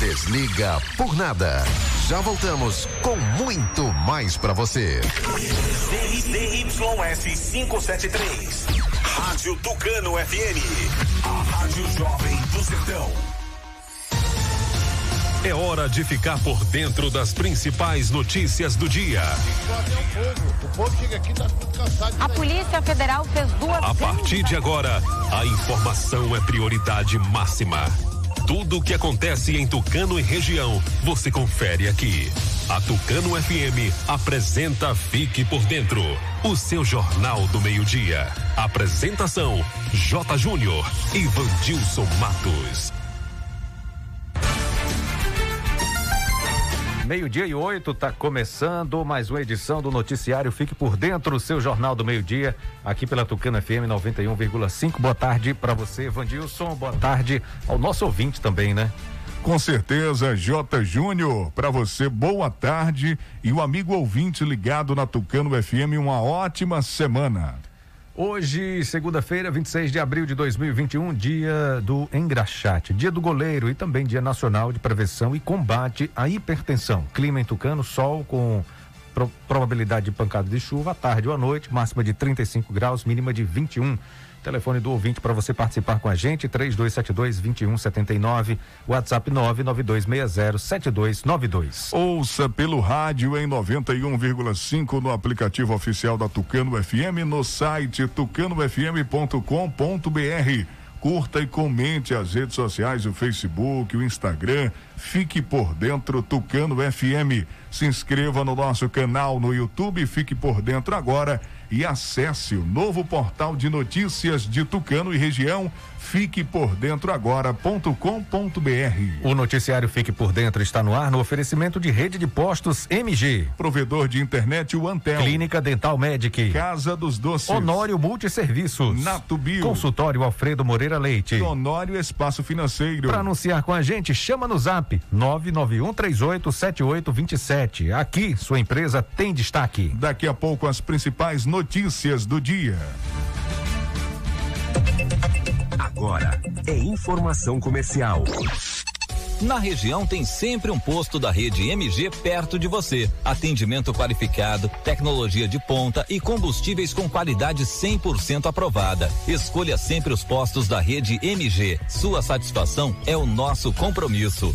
desliga por nada. Já voltamos com muito mais para você. ZYS 573. Rádio Tucano FM. A Rádio Jovem do Sertão. É hora de ficar por dentro das principais notícias do dia. O povo chega aqui tá cansado. A Polícia Federal fez duas. A partir de agora, a informação é prioridade máxima. Tudo o que acontece em Tucano e região, você confere aqui. A Tucano FM apresenta Fique por Dentro, o seu jornal do meio-dia. Apresentação: J. Júnior e Vandilson Matos. Meio-dia e oito, está começando mais uma edição do Noticiário Fique por Dentro, o seu Jornal do Meio-Dia, aqui pela Tucana FM 91,5. Boa tarde para você, Vandilson. Boa tarde ao nosso ouvinte também, né? Com certeza, J. Júnior, para você, boa tarde e o amigo ouvinte ligado na Tucano FM, uma ótima semana. Hoje, segunda-feira, 26 de abril de 2021, dia do engraxate, dia do goleiro e também dia nacional de prevenção e combate à hipertensão. Clima em Tucano, sol com pro probabilidade de pancada de chuva à tarde ou à noite, máxima de 35 graus, mínima de 21. Telefone do ouvinte para você participar com a gente, 3272-2179, WhatsApp 992607292. Ouça pelo rádio em 91,5 no aplicativo oficial da Tucano FM, no site tucanofm.com.br. Curta e comente as redes sociais, o Facebook, o Instagram. Fique por dentro Tucano FM. Se inscreva no nosso canal no YouTube, fique por dentro agora e acesse o novo portal de notícias de Tucano e região. Fique por dentro agora.com.br. O noticiário Fique por Dentro está no ar no oferecimento de rede de postos MG. Provedor de internet o Antel. Clínica Dental Medic. Casa dos Doces. Honório Multisserviços. Nato Bio. Consultório Alfredo Moreira Leite. Honório Espaço Financeiro. Para anunciar com a gente, chama no zap 991387827. Aqui, sua empresa tem destaque. Daqui a pouco as principais notícias do dia. Agora é informação comercial. Na região tem sempre um posto da rede MG perto de você. Atendimento qualificado, tecnologia de ponta e combustíveis com qualidade 100% aprovada. Escolha sempre os postos da rede MG. Sua satisfação é o nosso compromisso.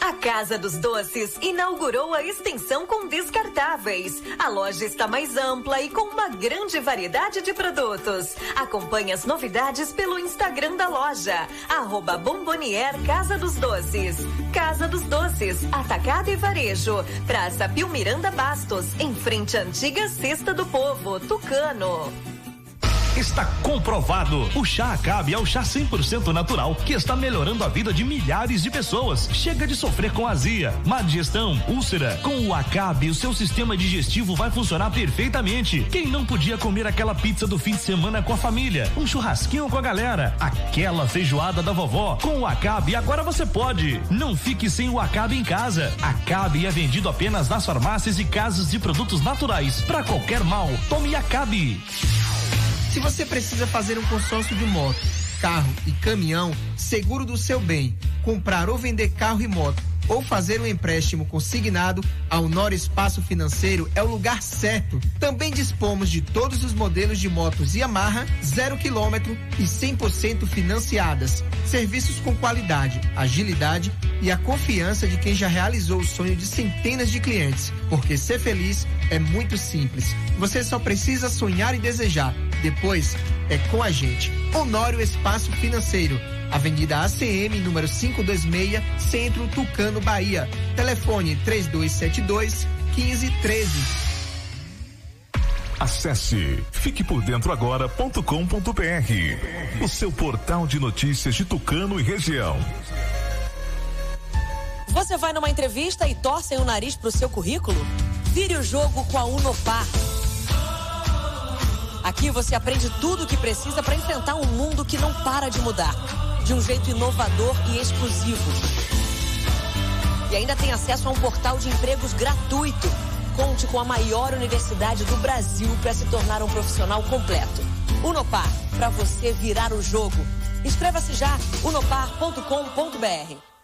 A Casa dos Doces inaugurou a extensão com descartáveis. A loja está mais ampla e com uma grande variedade de produtos. Acompanhe as novidades pelo Instagram da loja, arroba Bombonier Casa dos Doces. Casa dos Doces, Atacado e Varejo, Praça Pio Miranda Bastos, em frente à antiga Cesta do Povo, Tucano. Está comprovado. O chá Acabe é o chá 100% natural que está melhorando a vida de milhares de pessoas. Chega de sofrer com azia, má digestão, úlcera. Com o Acabe, o seu sistema digestivo vai funcionar perfeitamente. Quem não podia comer aquela pizza do fim de semana com a família, um churrasquinho com a galera, aquela feijoada da vovó, com o Acabe agora você pode. Não fique sem o Acabe em casa. Acabe é vendido apenas nas farmácias e casas de produtos naturais. Para qualquer mal, tome Acabe. Se você precisa fazer um consórcio de moto, carro e caminhão, seguro do seu bem, comprar ou vender carro e moto, ou fazer um empréstimo consignado, a Honor Espaço Financeiro é o lugar certo. Também dispomos de todos os modelos de motos Yamaha, zero quilômetro e 100% financiadas. Serviços com qualidade, agilidade e a confiança de quem já realizou o sonho de centenas de clientes. Porque ser feliz é muito simples. Você só precisa sonhar e desejar. Depois é com a gente. Honório Espaço Financeiro. Avenida ACM, número 526, Centro Tucano, Bahia. Telefone 3272 1513. Acesse fiquepordentroagora.com.br, o seu portal de notícias de Tucano e região. Você vai numa entrevista e torcem o nariz pro seu currículo? Vire o jogo com a Unopar. Aqui você aprende tudo o que precisa para enfrentar um mundo que não para de mudar, de um jeito inovador e exclusivo. E ainda tem acesso a um portal de empregos gratuito. Conte com a maior universidade do Brasil para se tornar um profissional completo. Unopar, para você virar o jogo. Inscreva-se já, unopar.com.br.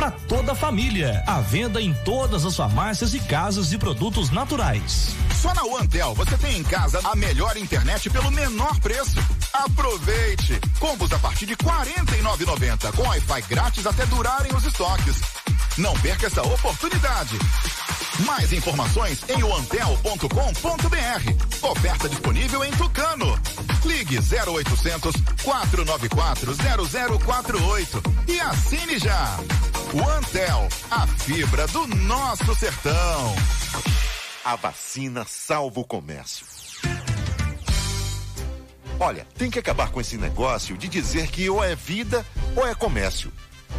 para toda a família. À venda em todas as farmácias e casas de produtos naturais. Só na OneTel você tem em casa a melhor internet pelo menor preço. Aproveite! Combos a partir de R$ 49,90 com Wi-Fi grátis até durarem os estoques. Não perca essa oportunidade. Mais informações em oantel.com.br. Oferta disponível em Tucano. Ligue 0800 494 0048 e assine já. O Antel, a fibra do nosso sertão. A vacina salva o comércio. Olha, tem que acabar com esse negócio de dizer que ou é vida ou é comércio.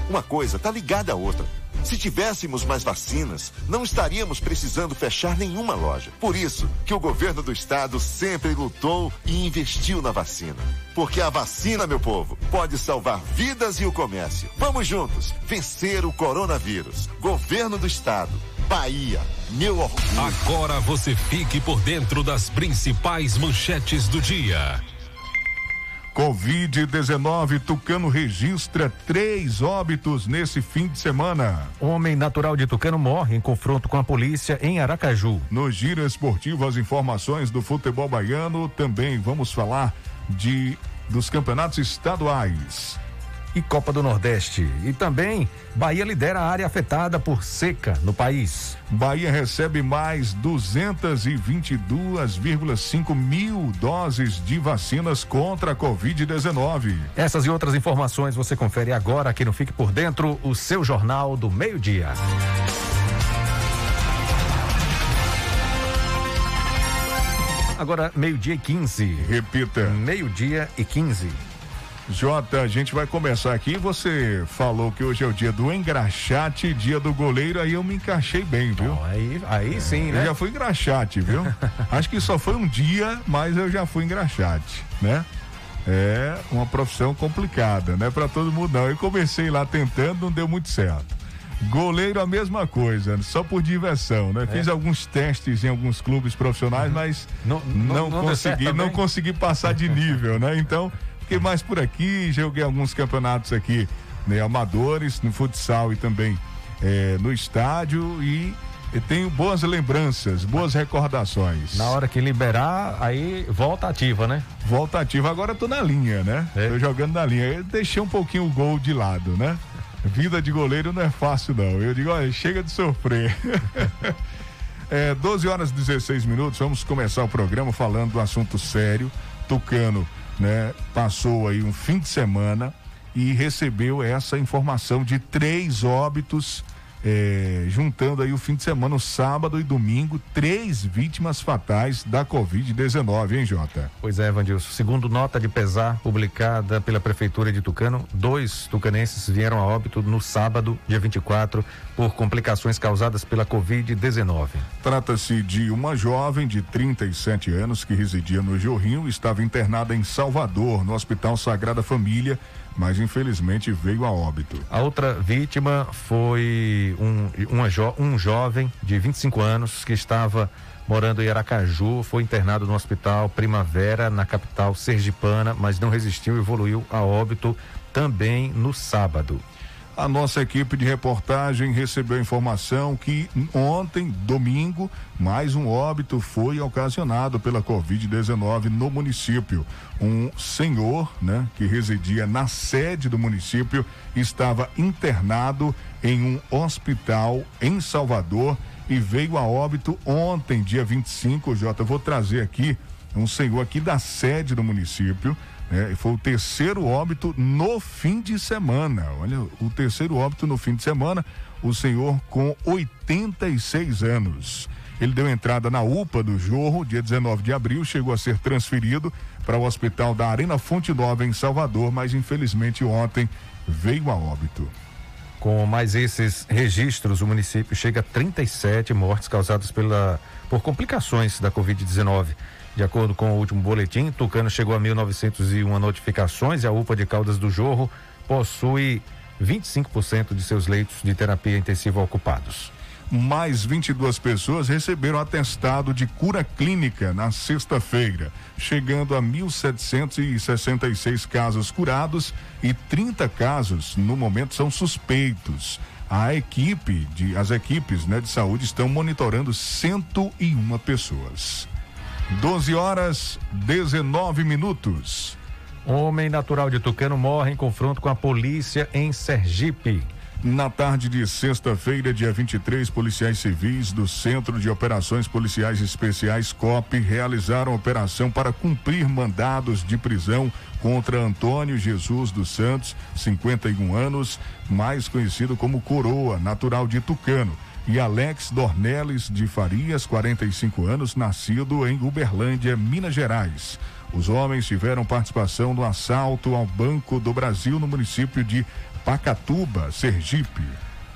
Uma coisa tá ligada à outra. Se tivéssemos mais vacinas, não estaríamos precisando fechar nenhuma loja. Por isso que o governo do estado sempre lutou e investiu na vacina. Porque a vacina, meu povo, pode salvar vidas e o comércio. Vamos juntos vencer o coronavírus. Governo do estado. Bahia, meu orgulho. Agora você fique por dentro das principais manchetes do dia. Covid-19, Tucano registra três óbitos nesse fim de semana. Homem natural de Tucano morre em confronto com a polícia em Aracaju. No Giro Esportivo, as informações do futebol baiano. Também vamos falar de dos campeonatos estaduais e Copa do Nordeste. E também Bahia lidera a área afetada por seca no país. Bahia recebe mais 222,5 mil doses de vacinas contra a Covid-19. Essas e outras informações você confere agora aqui no Fique por Dentro, o seu jornal do meio-dia. Agora, meio-dia e 15. Repita. Meio-dia e 15. Jota, a gente vai começar aqui. Você falou que hoje é o dia do engraxate, dia do goleiro, aí eu me encaixei bem, viu? Aí, aí sim, né? Eu já fui engraxate, viu? Acho que só foi um dia, mas eu já fui engraxate, né? É uma profissão complicada, não é pra todo mundo não. Eu comecei lá tentando, não deu muito certo. Goleiro a mesma coisa, só por diversão, né? É. Fiz alguns testes em alguns clubes profissionais, uhum. mas não, não, não consegui, não consegui passar de nível, né? Então, fiquei mais por aqui, joguei alguns campeonatos aqui, né, amadores, no futsal e também é, no estádio e tenho boas lembranças, boas recordações. Na hora que liberar, aí volta ativa, né? Volta ativa. Agora tô na linha, né? É. Tô jogando na linha. Eu deixei um pouquinho o gol de lado, né? Vida de goleiro não é fácil, não. Eu digo, olha, chega de sofrer. é, 12 horas e 16 minutos, vamos começar o programa falando do assunto sério. Tucano né, passou aí um fim de semana e recebeu essa informação de três óbitos é, juntando aí o fim de semana, o sábado e domingo, três vítimas fatais da Covid-19, hein, Jota? Pois é, Vandilson. Segundo nota de pesar publicada pela Prefeitura de Tucano, dois tucanenses vieram a óbito no sábado, dia 24, por complicações causadas pela Covid-19. Trata-se de uma jovem de 37 anos que residia no Jorrinho, estava internada em Salvador, no Hospital Sagrada Família mas infelizmente veio a óbito. A outra vítima foi um, jo, um jovem de 25 anos que estava morando em Aracaju, foi internado no Hospital Primavera, na capital sergipana, mas não resistiu e evoluiu a óbito também no sábado. A nossa equipe de reportagem recebeu informação que ontem, domingo, mais um óbito foi ocasionado pela Covid-19 no município. Um senhor, né, que residia na sede do município, estava internado em um hospital em Salvador e veio a óbito ontem, dia 25, Jota. Eu vou trazer aqui um senhor aqui da sede do município. Né, foi o terceiro óbito no fim de semana. Olha, o terceiro óbito no fim de semana. O senhor com 86 anos. Ele deu entrada na UPA do Jorro, dia 19 de abril, chegou a ser transferido para o hospital da Arena Fonte Nova, em Salvador, mas infelizmente ontem veio a óbito. Com mais esses registros, o município chega a 37 mortes causadas pela, por complicações da Covid-19. De acordo com o último boletim, Tucano chegou a 1.901 notificações e a UPA de Caldas do Jorro possui 25% de seus leitos de terapia intensiva ocupados mais 22 pessoas receberam atestado de cura clínica na sexta-feira, chegando a 1.766 casos curados e 30 casos no momento são suspeitos. A equipe de as equipes, né, de saúde estão monitorando 101 pessoas. 12 horas 19 minutos. Homem natural de Tucano morre em confronto com a polícia em Sergipe. Na tarde de sexta-feira, dia 23, policiais civis do Centro de Operações Policiais Especiais COP realizaram operação para cumprir mandados de prisão contra Antônio Jesus dos Santos, 51 anos, mais conhecido como Coroa, natural de Tucano, e Alex Dornelles de Farias, 45 anos, nascido em Uberlândia, Minas Gerais. Os homens tiveram participação no assalto ao Banco do Brasil no município de Pacatuba, Sergipe.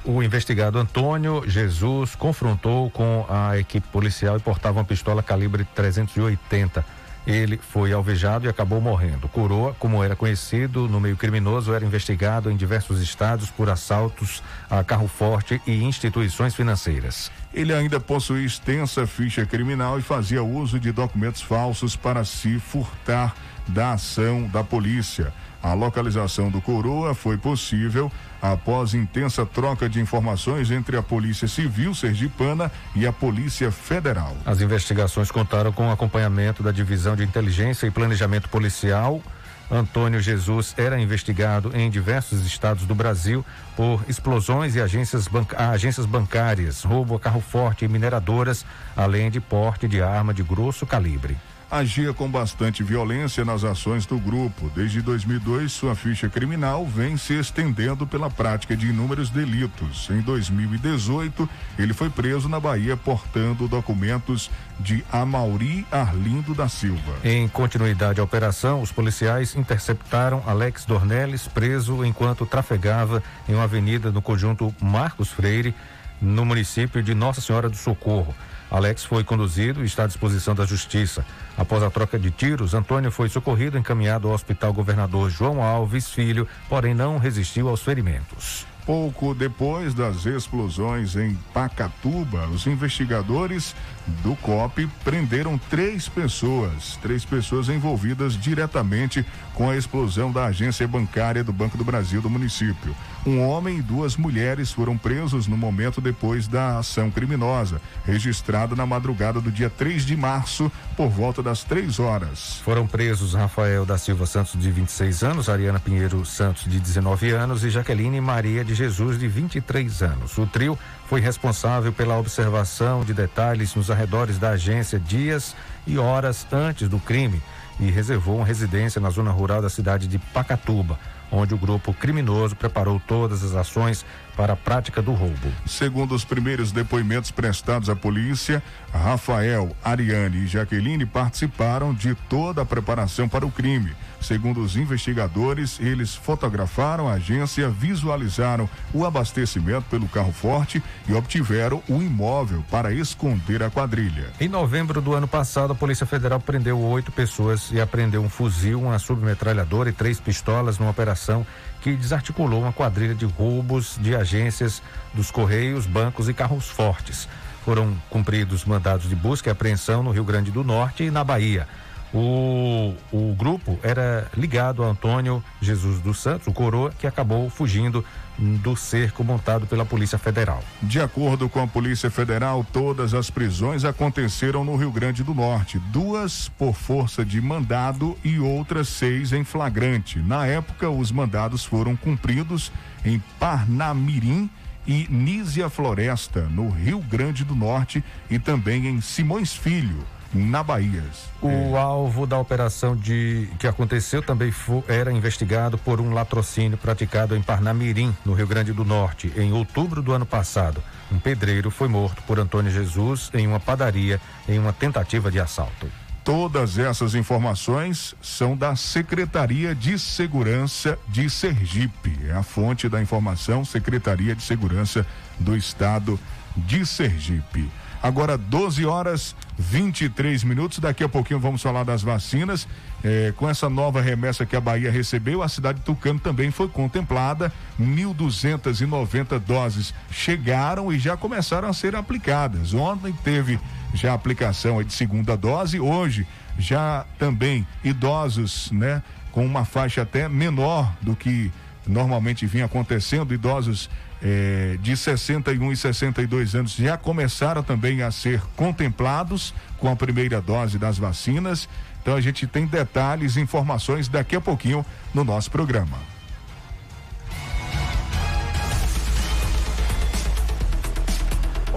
O investigado Antônio Jesus confrontou com a equipe policial e portava uma pistola calibre 380. Ele foi alvejado e acabou morrendo. Coroa, como era conhecido no meio criminoso, era investigado em diversos estados por assaltos a carro forte e instituições financeiras. Ele ainda possuía extensa ficha criminal e fazia uso de documentos falsos para se furtar da ação da polícia. A localização do Coroa foi possível após intensa troca de informações entre a Polícia Civil Sergipana e a Polícia Federal. As investigações contaram com o acompanhamento da Divisão de Inteligência e Planejamento Policial. Antônio Jesus era investigado em diversos estados do Brasil por explosões e agências, banca... agências bancárias, roubo a carro forte e mineradoras, além de porte de arma de grosso calibre agia com bastante violência nas ações do grupo. Desde 2002, sua ficha criminal vem se estendendo pela prática de inúmeros delitos. Em 2018, ele foi preso na Bahia portando documentos de Amauri Arlindo da Silva. Em continuidade à operação, os policiais interceptaram Alex Dornelles, preso enquanto trafegava em uma avenida no conjunto Marcos Freire, no município de Nossa Senhora do Socorro. Alex foi conduzido e está à disposição da Justiça. Após a troca de tiros, Antônio foi socorrido e encaminhado ao Hospital Governador João Alves Filho, porém não resistiu aos ferimentos. Pouco depois das explosões em Pacatuba, os investigadores do COP prenderam três pessoas, três pessoas envolvidas diretamente com a explosão da agência bancária do Banco do Brasil do município. Um homem e duas mulheres foram presos no momento depois da ação criminosa, registrada na madrugada do dia 3 de março, por volta das três horas. Foram presos Rafael da Silva Santos, de 26 anos, Ariana Pinheiro Santos, de 19 anos, e Jaqueline Maria de Jesus, de 23 anos. O trio foi responsável pela observação de detalhes nos arredores da agência dias e horas antes do crime e reservou uma residência na zona rural da cidade de Pacatuba, onde o grupo criminoso preparou todas as ações para a prática do roubo. Segundo os primeiros depoimentos prestados à polícia, Rafael, Ariane e Jaqueline participaram de toda a preparação para o crime. Segundo os investigadores, eles fotografaram a agência, visualizaram o abastecimento pelo carro forte e obtiveram o imóvel para esconder a quadrilha. Em novembro do ano passado, a Polícia Federal prendeu oito pessoas e apreendeu um fuzil, uma submetralhadora e três pistolas numa operação que desarticulou uma quadrilha de roubos de agências dos Correios, bancos e carros fortes. Foram cumpridos mandados de busca e apreensão no Rio Grande do Norte e na Bahia. O, o grupo era ligado a Antônio Jesus dos Santos, o coroa, que acabou fugindo do cerco montado pela Polícia Federal. De acordo com a Polícia Federal, todas as prisões aconteceram no Rio Grande do Norte, duas por força de mandado e outras seis em flagrante. Na época, os mandados foram cumpridos em Parnamirim e Nísia Floresta, no Rio Grande do Norte, e também em Simões Filho, na Bahia. O é. alvo da operação de que aconteceu também foi, era investigado por um latrocínio praticado em Parnamirim, no Rio Grande do Norte, em outubro do ano passado. Um pedreiro foi morto por Antônio Jesus em uma padaria em uma tentativa de assalto. Todas essas informações são da Secretaria de Segurança de Sergipe. É a fonte da informação, Secretaria de Segurança do Estado de Sergipe. Agora 12 horas 23 minutos. Daqui a pouquinho vamos falar das vacinas. É, com essa nova remessa que a Bahia recebeu, a cidade de Tucano também foi contemplada. 1.290 doses chegaram e já começaram a ser aplicadas. Ontem teve já a aplicação de segunda dose, hoje já também idosos, né, com uma faixa até menor do que normalmente vinha acontecendo, idosos eh, de 61 e 62 anos já começaram também a ser contemplados com a primeira dose das vacinas. Então a gente tem detalhes, informações daqui a pouquinho no nosso programa.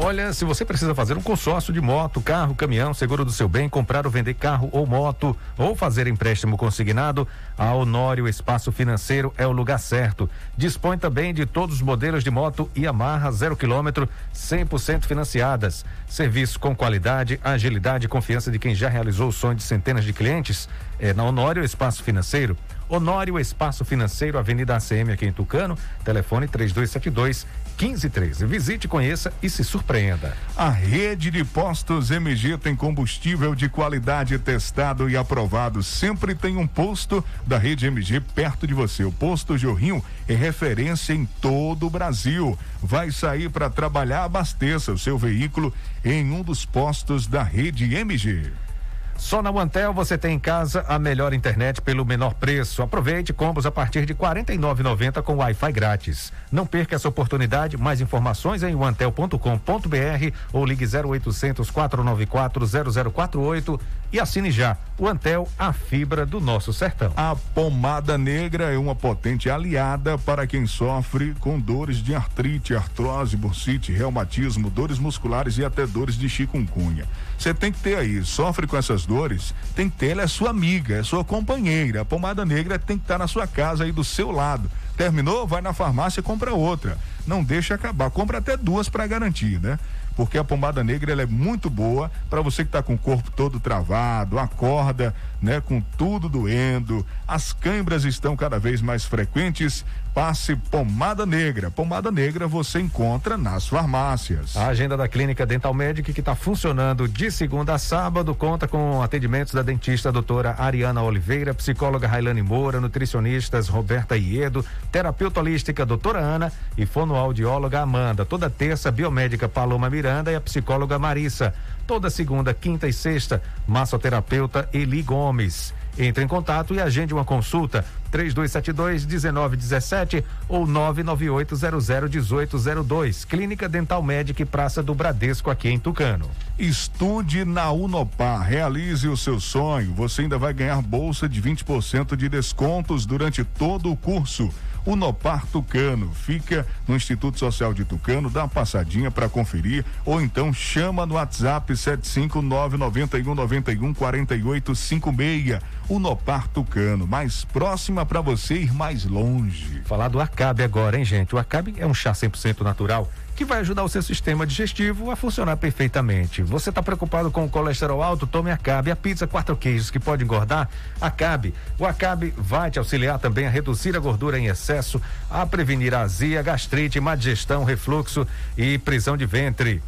Olha, se você precisa fazer um consórcio de moto, carro, caminhão, seguro do seu bem, comprar ou vender carro ou moto, ou fazer empréstimo consignado, a Honório Espaço Financeiro é o lugar certo. Dispõe também de todos os modelos de moto Yamaha zero quilômetro, 100% financiadas. Serviço com qualidade, agilidade e confiança de quem já realizou o sonho de centenas de clientes. É na Honório Espaço Financeiro. Honório Espaço Financeiro, Avenida ACM aqui em Tucano, telefone 3272 1513. Visite, conheça e se surpreenda. A rede de postos MG tem combustível de qualidade testado e aprovado. Sempre tem um posto da rede MG perto de você. O posto Jorrinho é referência em todo o Brasil. Vai sair para trabalhar, abasteça o seu veículo em um dos postos da rede MG. Só na Antel você tem em casa a melhor internet pelo menor preço. Aproveite combos a partir de R$ 49,90 com Wi-Fi grátis. Não perca essa oportunidade. Mais informações em antel.com.br ou ligue 0800 494 0048 e assine já o Antel, a fibra do nosso sertão. A pomada negra é uma potente aliada para quem sofre com dores de artrite, artrose, bursite, reumatismo, dores musculares e até dores de chikungunya. Você tem que ter aí, sofre com essas dores, tem que ter, ela é sua amiga, é sua companheira. A pomada negra tem que estar na sua casa aí do seu lado. Terminou? Vai na farmácia e compra outra. Não deixa acabar. Compra até duas para garantir, né? porque a pomada negra ela é muito boa para você que está com o corpo todo travado, acorda, né, com tudo doendo, as câimbras estão cada vez mais frequentes. Passe pomada negra. Pomada negra você encontra nas farmácias. A agenda da Clínica Dental Medic que está funcionando de segunda a sábado conta com atendimentos da dentista doutora Ariana Oliveira, psicóloga Railane Moura, nutricionistas Roberta Iedo, terapeuta holística doutora Ana e fonoaudióloga Amanda. Toda terça biomédica Paloma Miranda e a psicóloga Marissa. Toda segunda, quinta e sexta, massoterapeuta Eli Gomes. Entre em contato e agende uma consulta 3272 1917 ou 99800 1802. Clínica Dental Medic Praça do Bradesco aqui em Tucano. Estude na Unopar, realize o seu sonho. Você ainda vai ganhar bolsa de 20% de descontos durante todo o curso. O Nopar Tucano fica no Instituto Social de Tucano, dá uma passadinha para conferir ou então chama no WhatsApp 75991914856. O Nopar Tucano, mais próxima para você ir mais longe. Falar do Acabe agora, hein, gente? O Acabe é um chá 100% natural que vai ajudar o seu sistema digestivo a funcionar perfeitamente. Você está preocupado com o colesterol alto? Tome Acabe. A pizza quatro queijos que pode engordar? Acabe. O Acabe vai te auxiliar também a reduzir a gordura em excesso, a prevenir azia, gastrite, má digestão, refluxo e prisão de ventre.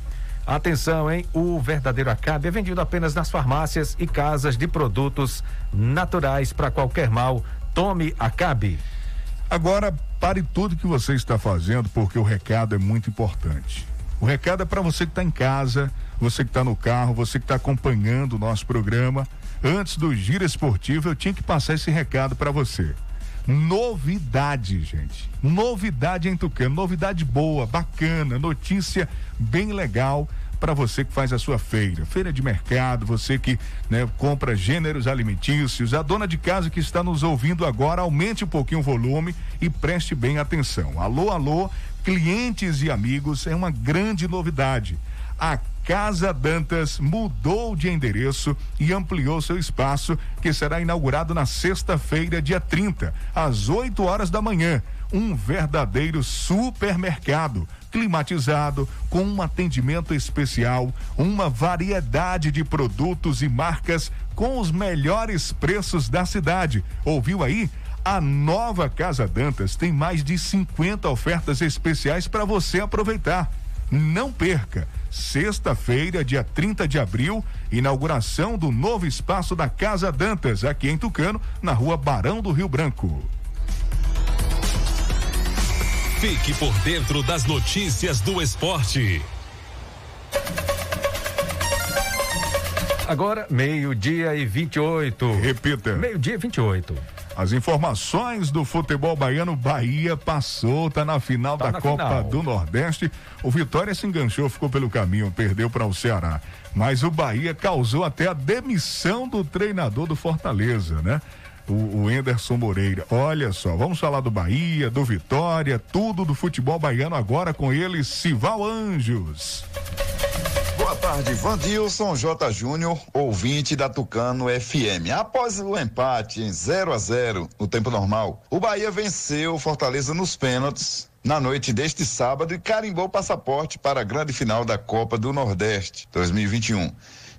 Atenção, hein? O verdadeiro Acabe é vendido apenas nas farmácias e casas de produtos naturais para qualquer mal. Tome Acabe. Agora, pare tudo que você está fazendo, porque o recado é muito importante. O recado é para você que está em casa, você que está no carro, você que está acompanhando o nosso programa. Antes do giro esportivo, eu tinha que passar esse recado para você. Novidade, gente. Novidade em Tucano, novidade boa, bacana, notícia bem legal para você que faz a sua feira, feira de mercado, você que né, compra gêneros alimentícios, a dona de casa que está nos ouvindo agora, aumente um pouquinho o volume e preste bem atenção. Alô, alô, clientes e amigos, é uma grande novidade. A Casa Dantas mudou de endereço e ampliou seu espaço, que será inaugurado na sexta-feira, dia 30, às 8 horas da manhã. Um verdadeiro supermercado climatizado, com um atendimento especial, uma variedade de produtos e marcas com os melhores preços da cidade. Ouviu aí? A nova Casa Dantas tem mais de 50 ofertas especiais para você aproveitar. Não perca! Sexta-feira, dia 30 de abril, inauguração do novo espaço da Casa Dantas, aqui em Tucano, na rua Barão do Rio Branco. Fique por dentro das notícias do esporte. Agora, meio-dia e 28. Repita. Meio-dia e 28. As informações do futebol baiano, Bahia passou, tá na final Tá da na Copa final. do Nordeste. O Vitória se enganchou, ficou pelo caminho, perdeu para o Ceará. Mas o Bahia causou até a demissão do treinador do Fortaleza, né? O, o Enderson Moreira. Olha só, vamos falar do Bahia, do Vitória, tudo do futebol baiano agora com ele, Sival Anjos. Boa tarde, Vandilson J. Júnior, ouvinte da Tucano FM. Após o empate em 0 a 0 no tempo normal, o Bahia venceu o Fortaleza nos pênaltis na noite deste sábado e carimbou o passaporte para a grande final da Copa do Nordeste 2021.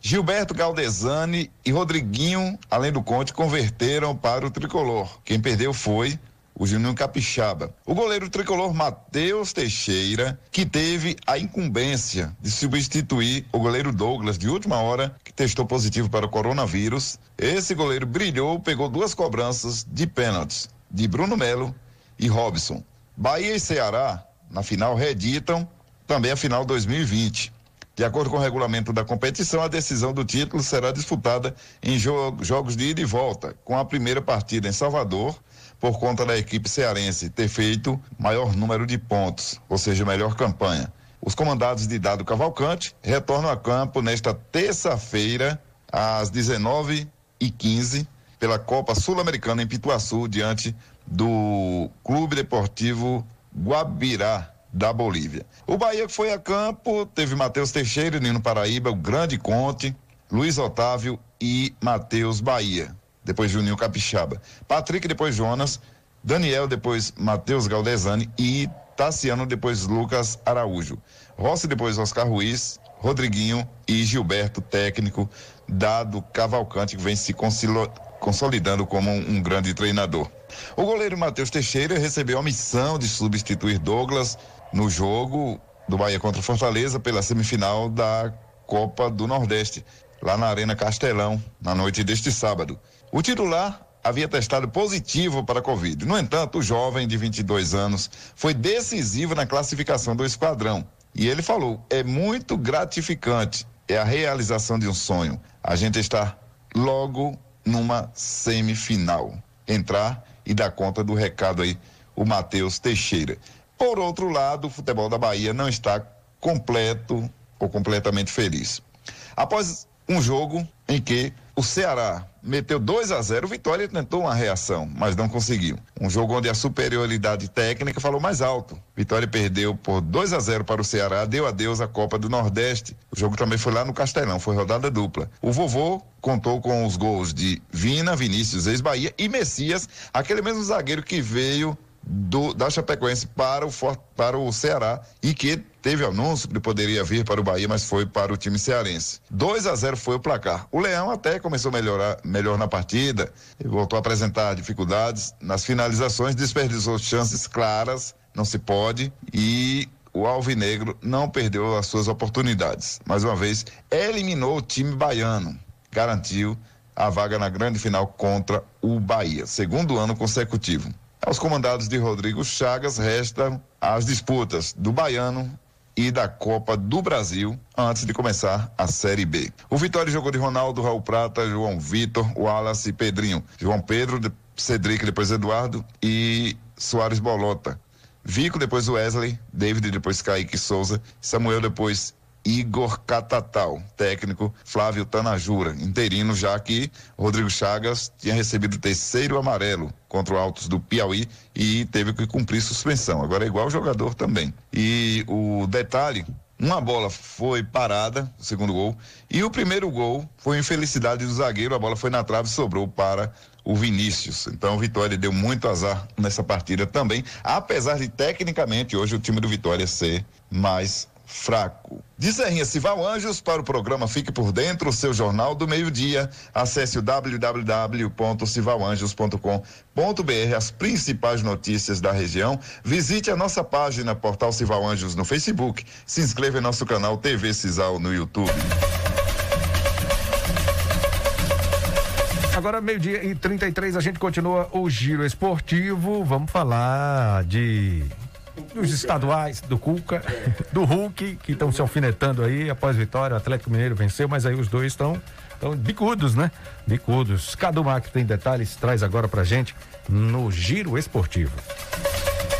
Gilberto Galdesani e Rodriguinho, além do Conte, converteram para o tricolor. Quem perdeu foi o Juninho Capixaba. O goleiro tricolor Matheus Teixeira, que teve a incumbência de substituir o goleiro Douglas de última hora, que testou positivo para o coronavírus. Esse goleiro brilhou, pegou duas cobranças de pênaltis de Bruno Melo e Robson. Bahia e Ceará, na final, reeditam também a final 2020. De acordo com o regulamento da competição, a decisão do título será disputada em jo jogos de ida e volta, com a primeira partida em Salvador, por conta da equipe cearense ter feito maior número de pontos, ou seja, melhor campanha. Os comandados de Dado Cavalcante retornam a campo nesta terça-feira, às 19h15, pela Copa Sul-Americana em Pituaçu, diante do Clube Deportivo Guabirá da Bolívia. O Bahia que foi a campo teve Matheus Teixeira, Nino Paraíba, o Grande Conte, Luiz Otávio e Matheus Bahia. Depois Juninho Capixaba. Patrick, depois Jonas. Daniel, depois Matheus Galdesani. E Tassiano, depois Lucas Araújo. Rossi, depois Oscar Ruiz. Rodriguinho e Gilberto, técnico, dado Cavalcante, que vem se consolidando como um grande treinador. O goleiro Matheus Teixeira recebeu a missão de substituir Douglas no jogo do Bahia contra o Fortaleza pela semifinal da Copa do Nordeste, lá na Arena Castelão, na noite deste sábado. O titular havia testado positivo para a Covid. No entanto, o jovem de 22 anos foi decisivo na classificação do esquadrão. E ele falou: é muito gratificante, é a realização de um sonho. A gente está logo numa semifinal. Entrar e dar conta do recado aí, o Matheus Teixeira. Por outro lado, o futebol da Bahia não está completo ou completamente feliz. Após um jogo em que o Ceará meteu 2 a 0, o Vitória tentou uma reação, mas não conseguiu. Um jogo onde a superioridade técnica falou mais alto. Vitória perdeu por 2 a 0 para o Ceará, deu adeus à Copa do Nordeste. O jogo também foi lá no Castelão, foi rodada dupla. O vovô contou com os gols de Vina, Vinícius, ex-Bahia e Messias, aquele mesmo zagueiro que veio do, da Chapecoense para o, para o Ceará e que teve anúncio que poderia vir para o Bahia, mas foi para o time cearense. 2 a 0 foi o placar. O Leão até começou a melhorar melhor na partida, voltou a apresentar dificuldades nas finalizações, desperdiçou chances claras, não se pode, e o Alvinegro não perdeu as suas oportunidades. Mais uma vez, eliminou o time baiano, garantiu a vaga na grande final contra o Bahia, segundo ano consecutivo. Aos comandados de Rodrigo Chagas restam as disputas do Baiano e da Copa do Brasil antes de começar a Série B. O Vitória jogou de Ronaldo, Raul Prata, João Vitor, Wallace e Pedrinho. João Pedro, Cedric, depois Eduardo e Soares Bolota. Vico, depois Wesley, David, depois Kaique Souza, Samuel, depois Igor Catatal, técnico Flávio Tanajura, interino, já que Rodrigo Chagas tinha recebido o terceiro amarelo contra o Altos do Piauí e teve que cumprir suspensão. Agora é igual jogador também. E o detalhe uma bola foi parada, o segundo gol, e o primeiro gol foi infelicidade do zagueiro, a bola foi na trave e sobrou para o Vinícius. Então Vitória deu muito azar nessa partida também, apesar de tecnicamente hoje o time do Vitória ser mais fraco. De Serrinha Cival Anjos para o programa Fique por Dentro, o seu jornal do meio-dia. Acesse o www.civalanjos.com.br, as principais notícias da região. Visite a nossa página Portal Cival Anjos no Facebook. Se inscreva em nosso canal TV Cisal no YouTube. Agora, meio-dia e 33, a gente continua o giro esportivo. Vamos falar de dos estaduais, do Cuca, do Hulk, que estão se alfinetando aí após vitória. O Atlético Mineiro venceu, mas aí os dois estão estão bicudos, né? Bicudos. Cadu Mac tem detalhes, traz agora pra gente no Giro Esportivo.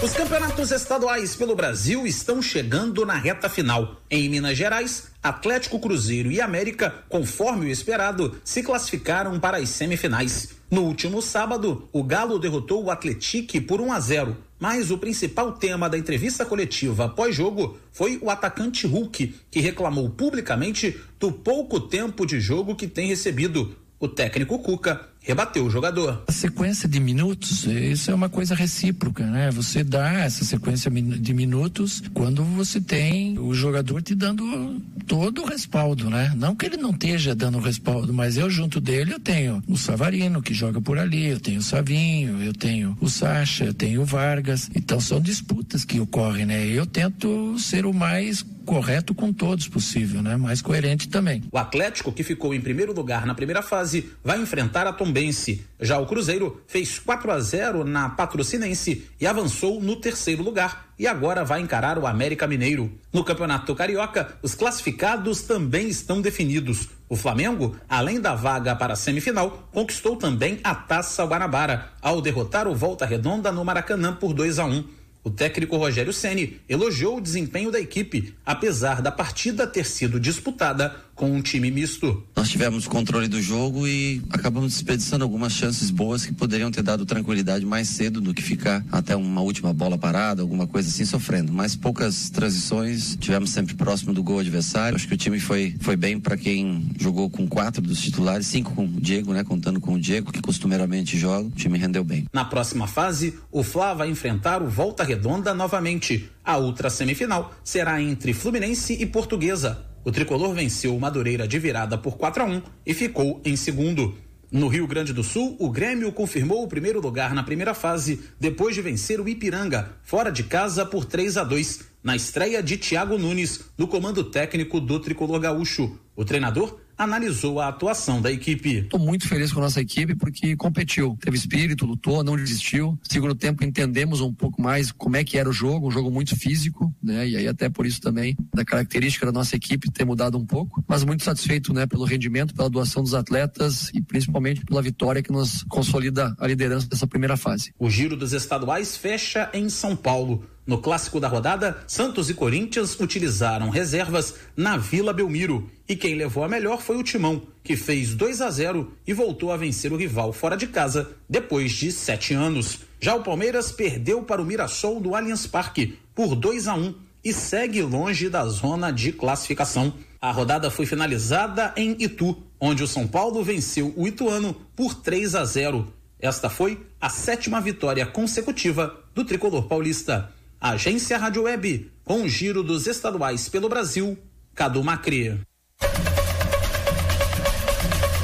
Os campeonatos estaduais pelo Brasil estão chegando na reta final. Em Minas Gerais, Atlético Cruzeiro e América, conforme o esperado, se classificaram para as semifinais. No último sábado, o Galo derrotou o Atletique por 1 a 0. Mas o principal tema da entrevista coletiva pós-jogo foi o atacante Hulk, que reclamou publicamente do pouco tempo de jogo que tem recebido. O técnico Cuca rebateu o jogador. A sequência de minutos, isso é uma coisa recíproca, né? Você dá essa sequência de minutos quando você tem o jogador te dando todo o respaldo, né? Não que ele não esteja dando respaldo, mas eu junto dele eu tenho o Savarino que joga por ali, eu tenho o Savinho, eu tenho o Sacha, eu tenho o Vargas. Então são disputas que ocorrem, né? Eu tento ser o mais correto com todos possível, né? Mais coerente também. O Atlético, que ficou em primeiro lugar na primeira fase, vai enfrentar a Tombense. Já o Cruzeiro fez 4 a 0 na Patrocinense e avançou no terceiro lugar e agora vai encarar o América Mineiro. No Campeonato Carioca, os classificados também estão definidos. O Flamengo, além da vaga para a semifinal, conquistou também a Taça Guanabara ao derrotar o Volta Redonda no Maracanã por 2 a 1. O técnico Rogério Ceni elogiou o desempenho da equipe, apesar da partida ter sido disputada com um time misto. Nós tivemos controle do jogo e acabamos desperdiçando algumas chances boas que poderiam ter dado tranquilidade mais cedo do que ficar até uma última bola parada, alguma coisa assim sofrendo. Mas poucas transições, tivemos sempre próximo do gol adversário. Acho que o time foi, foi bem para quem jogou com quatro dos titulares, cinco com o Diego, né? Contando com o Diego, que costumeiramente joga. O time rendeu bem. Na próxima fase, o Fla vai enfrentar o Volta Redonda novamente. A outra semifinal será entre Fluminense e Portuguesa. O tricolor venceu o Madureira de virada por 4 a 1 e ficou em segundo. No Rio Grande do Sul, o Grêmio confirmou o primeiro lugar na primeira fase, depois de vencer o Ipiranga, fora de casa por 3 a 2, na estreia de Thiago Nunes, no comando técnico do tricolor gaúcho. O treinador analisou a atuação da equipe. Estou muito feliz com a nossa equipe porque competiu, teve espírito, lutou, não desistiu. Segundo tempo entendemos um pouco mais como é que era o jogo, um jogo muito físico, né? E aí até por isso também da característica da nossa equipe ter mudado um pouco, mas muito satisfeito, né, pelo rendimento, pela doação dos atletas e principalmente pela vitória que nos consolida a liderança dessa primeira fase. O giro dos estaduais fecha em São Paulo. No clássico da rodada, Santos e Corinthians utilizaram reservas na Vila Belmiro. E quem levou a melhor foi o Timão, que fez 2 a 0 e voltou a vencer o rival fora de casa depois de sete anos. Já o Palmeiras perdeu para o Mirassol do Allianz Parque por 2 a 1 e segue longe da zona de classificação. A rodada foi finalizada em Itu, onde o São Paulo venceu o Ituano por 3 a 0. Esta foi a sétima vitória consecutiva do tricolor paulista. Agência Rádio Web, com o giro dos estaduais pelo Brasil, Cadu Macri.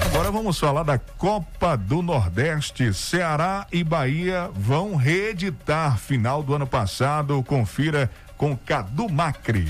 Agora vamos falar da Copa do Nordeste. Ceará e Bahia vão reeditar final do ano passado. Confira com Cadu Macri.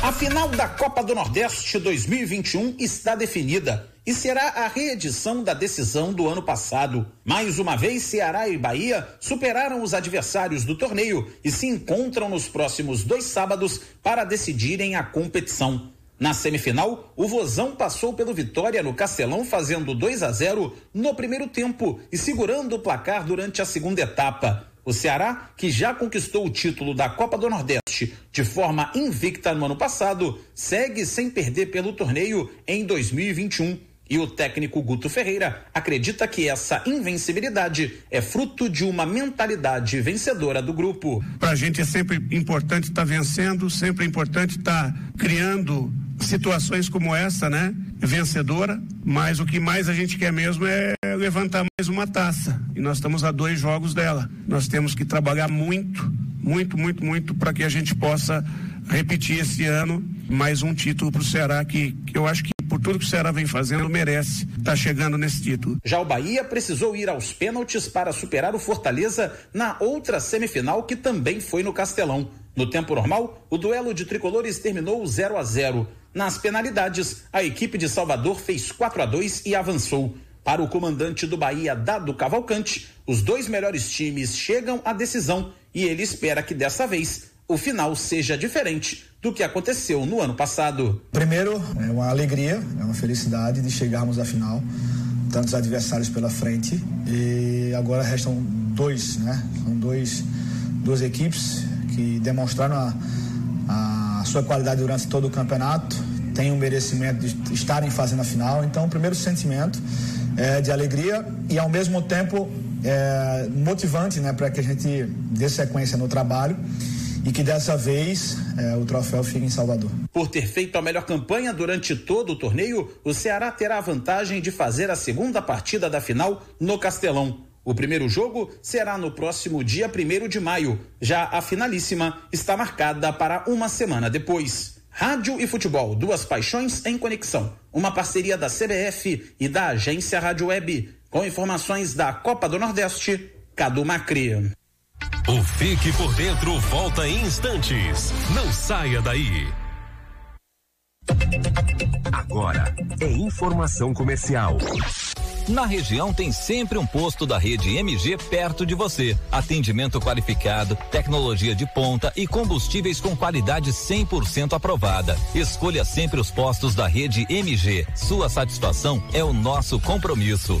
A final da Copa do Nordeste 2021 está definida e será a reedição da decisão do ano passado. Mais uma vez, Ceará e Bahia superaram os adversários do torneio e se encontram nos próximos dois sábados para decidirem a competição. Na semifinal, o Vozão passou pelo Vitória no Castelão, fazendo 2 a 0 no primeiro tempo e segurando o placar durante a segunda etapa. O Ceará, que já conquistou o título da Copa do Nordeste de forma invicta no ano passado, segue sem perder pelo torneio em 2021. E o técnico Guto Ferreira acredita que essa invencibilidade é fruto de uma mentalidade vencedora do grupo. Para a gente é sempre importante estar tá vencendo, sempre é importante estar tá criando situações como essa, né? Vencedora, mas o que mais a gente quer mesmo é levantar mais uma taça. E nós estamos a dois jogos dela. Nós temos que trabalhar muito, muito, muito, muito para que a gente possa repetir esse ano mais um título para o Ceará que, que eu acho que por tudo que o Ceará vem fazendo, merece estar tá chegando nesse título. Já o Bahia precisou ir aos pênaltis para superar o Fortaleza na outra semifinal que também foi no Castelão. No tempo normal, o duelo de tricolores terminou 0 a 0. Nas penalidades, a equipe de Salvador fez 4 a 2 e avançou. Para o comandante do Bahia, Dado Cavalcante, os dois melhores times chegam à decisão e ele espera que dessa vez o final seja diferente do que aconteceu no ano passado. Primeiro, é uma alegria, é uma felicidade de chegarmos à final, tantos adversários pela frente e agora restam dois, né? São dois, duas equipes que demonstraram a, a sua qualidade durante todo o campeonato, têm o merecimento de estarem fazendo a final. Então, o primeiro sentimento é de alegria e ao mesmo tempo é, motivante, né, para que a gente dê sequência no trabalho e que dessa vez é, o troféu fique em Salvador. Por ter feito a melhor campanha durante todo o torneio, o Ceará terá a vantagem de fazer a segunda partida da final no Castelão. O primeiro jogo será no próximo dia 1 de maio. Já a finalíssima está marcada para uma semana depois. Rádio e futebol, duas paixões em conexão. Uma parceria da CBF e da agência Rádio Web. Com informações da Copa do Nordeste, Cadu Macri. O Fique por Dentro volta em instantes. Não saia daí. Agora é informação comercial. Na região tem sempre um posto da rede MG perto de você. Atendimento qualificado, tecnologia de ponta e combustíveis com qualidade 100% aprovada. Escolha sempre os postos da rede MG. Sua satisfação é o nosso compromisso.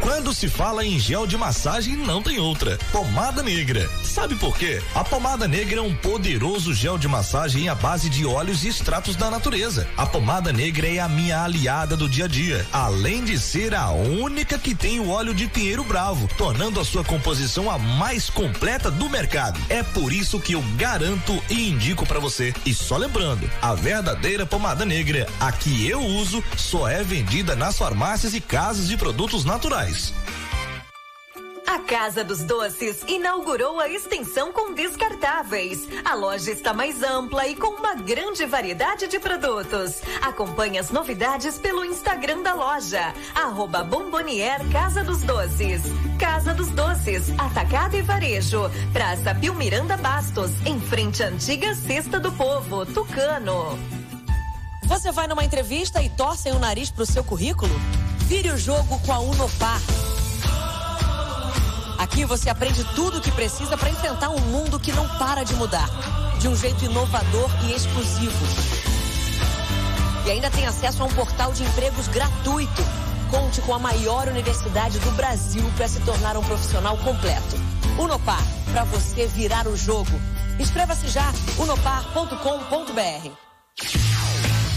Quando se fala em gel de massagem, não tem outra. Pomada negra. Sabe por quê? A pomada negra é um poderoso gel de massagem à base de óleos e extratos da natureza. A pomada negra é a minha aliada do dia a dia, além de ser a única que tem o óleo de pinheiro bravo, tornando a sua composição a mais completa do mercado. É por isso que eu garanto e indico para você. E só lembrando, a verdadeira pomada negra, a que eu uso, só é vendida nas farmácias e casas de produtos naturais. A Casa dos Doces inaugurou a extensão com descartáveis. A loja está mais ampla e com uma grande variedade de produtos. Acompanhe as novidades pelo Instagram da loja. Arroba Bombonier Casa dos Doces. Casa dos Doces, Atacado e Varejo. Praça Pio Miranda Bastos, em frente à antiga Cesta do Povo, Tucano. Você vai numa entrevista e torce o nariz pro seu currículo? Vire o jogo com a Unopar. Aqui você aprende tudo o que precisa para enfrentar um mundo que não para de mudar, de um jeito inovador e exclusivo. E ainda tem acesso a um portal de empregos gratuito. Conte com a maior universidade do Brasil para se tornar um profissional completo. Unopar, para você virar o jogo. Inscreva-se já, unopar.com.br.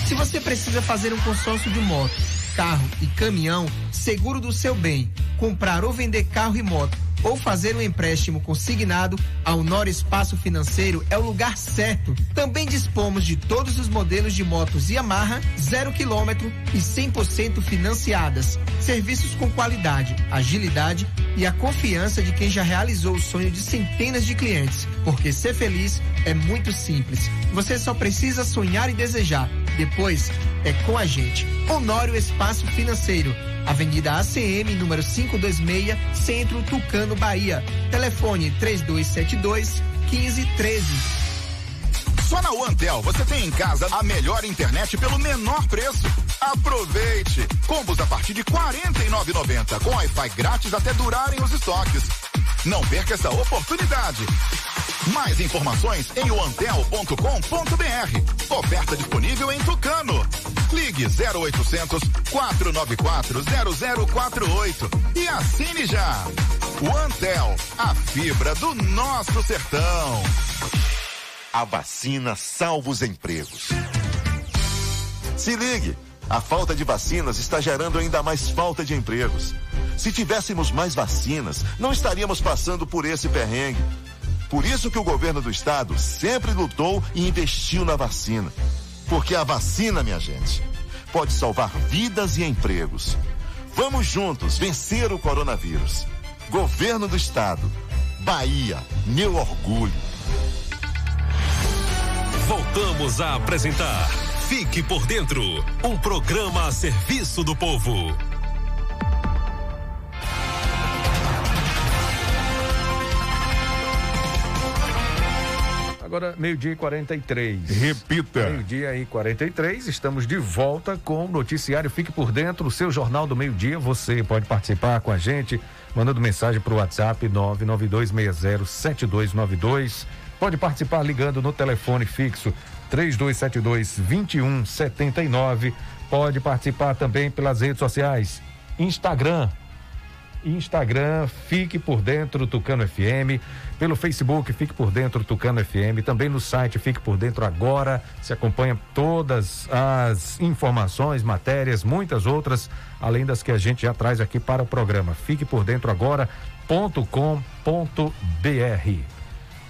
Se você precisa fazer um consórcio de moto, carro e caminhão, seguro do seu bem, comprar ou vender carro e moto ou fazer um empréstimo consignado, a Honório Espaço Financeiro é o lugar certo. Também dispomos de todos os modelos de motos Yamaha, zero quilômetro e 100% financiadas. Serviços com qualidade, agilidade e a confiança de quem já realizou o sonho de centenas de clientes. Porque ser feliz é muito simples. Você só precisa sonhar e desejar. Depois é com a gente. Honório Espaço Financeiro. Avenida ACM, número 526, Centro Tucano, Bahia. Telefone 3272 1513. Só na OneTel você tem em casa a melhor internet pelo menor preço. Aproveite! Combos a partir de R$ 49,90 com Wi-Fi grátis até durarem os estoques. Não perca essa oportunidade. Mais informações em oantel.com.br. Oferta disponível em Tucano. Ligue 0800 494 0048 e assine já. OneTel, a fibra do nosso sertão. A vacina salva os empregos. Se ligue, a falta de vacinas está gerando ainda mais falta de empregos. Se tivéssemos mais vacinas, não estaríamos passando por esse perrengue. Por isso que o governo do estado sempre lutou e investiu na vacina. Porque a vacina, minha gente, pode salvar vidas e empregos. Vamos juntos vencer o coronavírus. Governo do estado. Bahia, meu orgulho. Voltamos a apresentar Fique por Dentro um programa a serviço do povo. Agora, meio-dia e 43. Repita. Meio-dia e 43. Estamos de volta com o noticiário Fique por Dentro, o seu jornal do meio-dia. Você pode participar com a gente, mandando mensagem para o WhatsApp 992607292. Pode participar ligando no telefone fixo 3272 2179. Pode participar também pelas redes sociais. Instagram, Instagram, fique por dentro Tucano FM, pelo Facebook, fique por dentro Tucano FM, também no site Fique por Dentro Agora, se acompanha todas as informações, matérias, muitas outras, além das que a gente já traz aqui para o programa. Fique por dentro agora.com.br.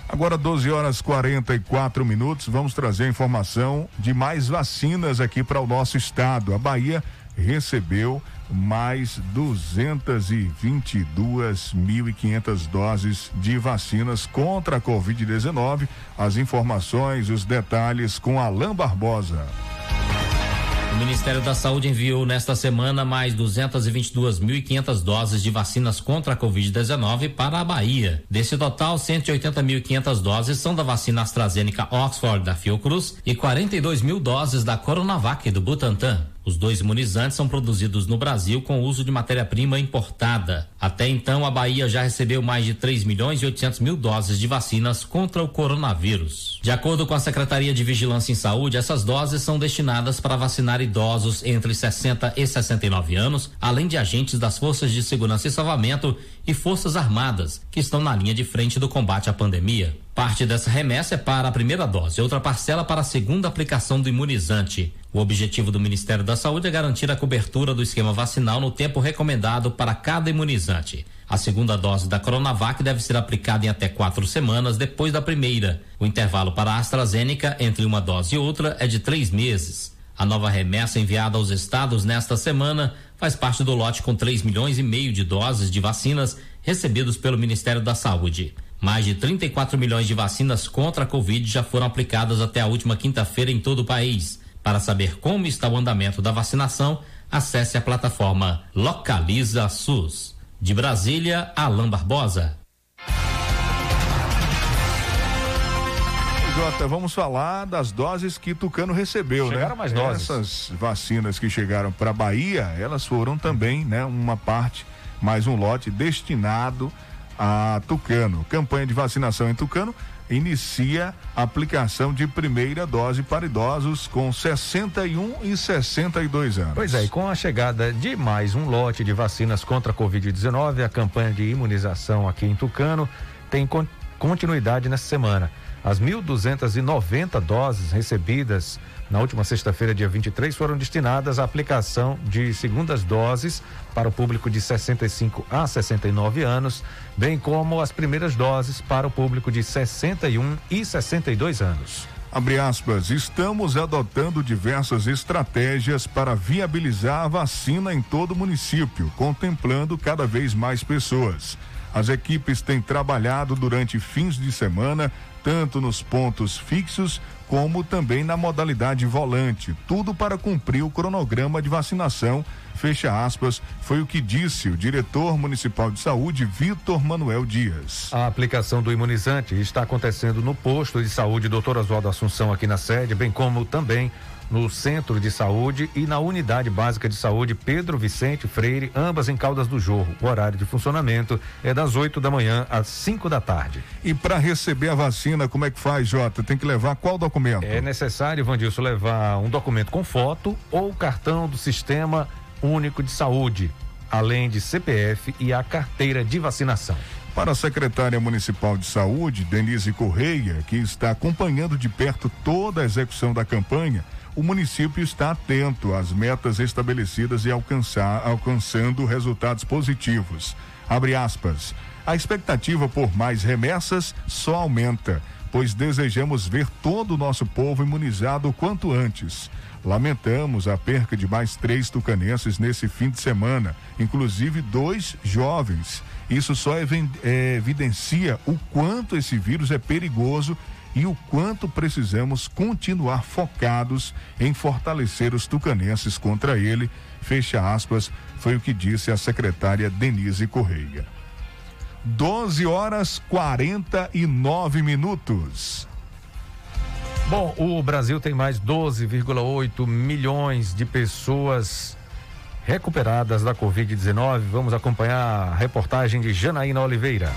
Agora 12 horas 44 minutos, vamos trazer informação de mais vacinas aqui para o nosso estado. A Bahia recebeu mais 222.500 doses de vacinas contra a Covid-19. As informações, os detalhes com Alain Barbosa. O Ministério da Saúde enviou nesta semana mais 222.500 doses de vacinas contra a Covid-19 para a Bahia. Desse total, 180.500 doses são da vacina AstraZeneca Oxford da Fiocruz e 42 mil doses da Coronavac do Butantan. Os dois imunizantes são produzidos no Brasil com o uso de matéria-prima importada. Até então, a Bahia já recebeu mais de 3 milhões e 800 mil doses de vacinas contra o coronavírus. De acordo com a Secretaria de Vigilância em Saúde, essas doses são destinadas para vacinar idosos entre 60 e 69 anos, além de agentes das Forças de Segurança e Salvamento e Forças Armadas, que estão na linha de frente do combate à pandemia. Parte dessa remessa é para a primeira dose, outra parcela para a segunda aplicação do imunizante. O objetivo do Ministério da Saúde é garantir a cobertura do esquema vacinal no tempo recomendado para cada imunizante. A segunda dose da Coronavac deve ser aplicada em até quatro semanas depois da primeira. O intervalo para a AstraZeneca entre uma dose e outra é de três meses. A nova remessa enviada aos estados nesta semana faz parte do lote com 3 milhões e meio de doses de vacinas recebidos pelo Ministério da Saúde. Mais de 34 milhões de vacinas contra a Covid já foram aplicadas até a última quinta-feira em todo o país. Para saber como está o andamento da vacinação, acesse a plataforma Localiza SUS. De Brasília, Alain Barbosa. Jota, vamos falar das doses que Tucano recebeu, chegaram né? mais doses. Essas vacinas que chegaram para Bahia, elas foram também, né, uma parte, mais um lote destinado a Tucano. Campanha de vacinação em Tucano inicia a aplicação de primeira dose para idosos com 61 e 62 anos. Pois é, e com a chegada de mais um lote de vacinas contra a Covid-19, a campanha de imunização aqui em Tucano tem continuidade nessa semana. As 1.290 doses recebidas na última sexta-feira, dia 23, foram destinadas à aplicação de segundas doses para o público de 65 a 69 anos, bem como as primeiras doses para o público de 61 e 62 anos. Abre aspas, estamos adotando diversas estratégias para viabilizar a vacina em todo o município, contemplando cada vez mais pessoas. As equipes têm trabalhado durante fins de semana, tanto nos pontos fixos como também na modalidade volante, tudo para cumprir o cronograma de vacinação. Fecha aspas, foi o que disse o diretor municipal de saúde, Vitor Manuel Dias. A aplicação do imunizante está acontecendo no posto de saúde Doutor Oswaldo Assunção aqui na sede, bem como também no Centro de Saúde e na Unidade Básica de Saúde Pedro Vicente Freire, ambas em Caldas do Jorro. O horário de funcionamento é das 8 da manhã às 5 da tarde. E para receber a vacina, como é que faz, Jota? Tem que levar qual documento? É necessário, Vandilson, levar um documento com foto ou cartão do Sistema Único de Saúde, além de CPF e a carteira de vacinação. Para a secretária municipal de saúde, Denise Correia, que está acompanhando de perto toda a execução da campanha, o município está atento às metas estabelecidas e alcançar, alcançando resultados positivos. Abre aspas. A expectativa por mais remessas só aumenta, pois desejamos ver todo o nosso povo imunizado o quanto antes. Lamentamos a perca de mais três tucanenses nesse fim de semana, inclusive dois jovens. Isso só evidencia o quanto esse vírus é perigoso e o quanto precisamos continuar focados em fortalecer os tucanenses contra ele. Fecha aspas, foi o que disse a secretária Denise Correia. 12 horas 49 minutos. Bom, o Brasil tem mais 12,8 milhões de pessoas recuperadas da Covid-19. Vamos acompanhar a reportagem de Janaína Oliveira.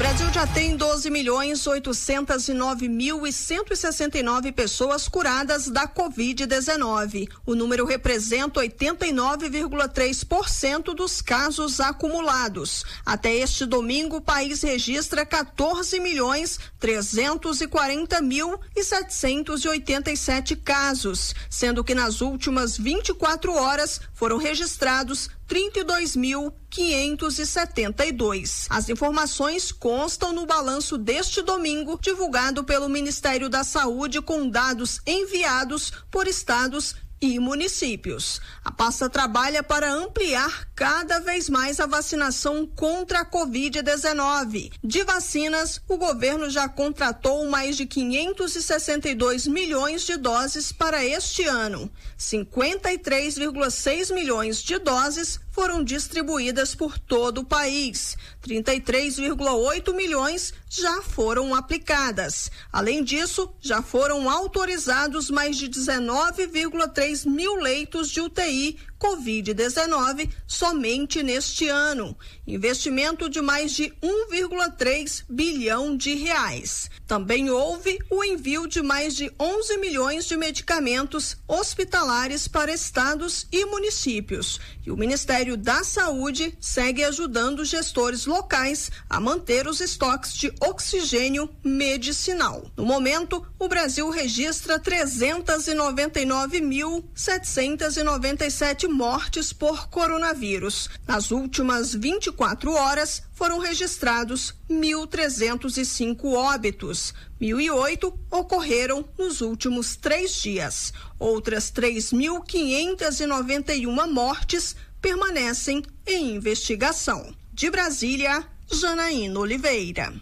Brasil já tem 12 milhões 809 mil e 169 pessoas curadas da Covid-19. O número representa 89,3% dos casos acumulados. Até este domingo, o país registra 14 milhões 340 mil e 787 casos, sendo que nas últimas 24 horas foram registrados 32.572. As informações constam no balanço deste domingo, divulgado pelo Ministério da Saúde, com dados enviados por estados e municípios. A pasta trabalha para ampliar cada vez mais a vacinação contra a Covid-19. De vacinas, o governo já contratou mais de 562 milhões de doses para este ano. 53,6 milhões de doses foram distribuídas por todo o país. 33,8 milhões já foram aplicadas. Além disso, já foram autorizados mais de 19,3 mil leitos de UTI Covid-19 somente neste ano. Investimento de mais de 1,3 bilhão de reais. Também houve o envio de mais de 11 milhões de medicamentos hospitalares para estados e municípios. E o Ministério da Saúde segue ajudando gestores locais a manter os estoques de oxigênio medicinal. No momento, o Brasil registra 399.797 mortes por coronavírus. Nas últimas 24 horas, foram registrados 1.305 óbitos. 1.008 ocorreram nos últimos três dias. Outras 3.591 mortes permanecem em investigação. De Brasília, Janaína Oliveira.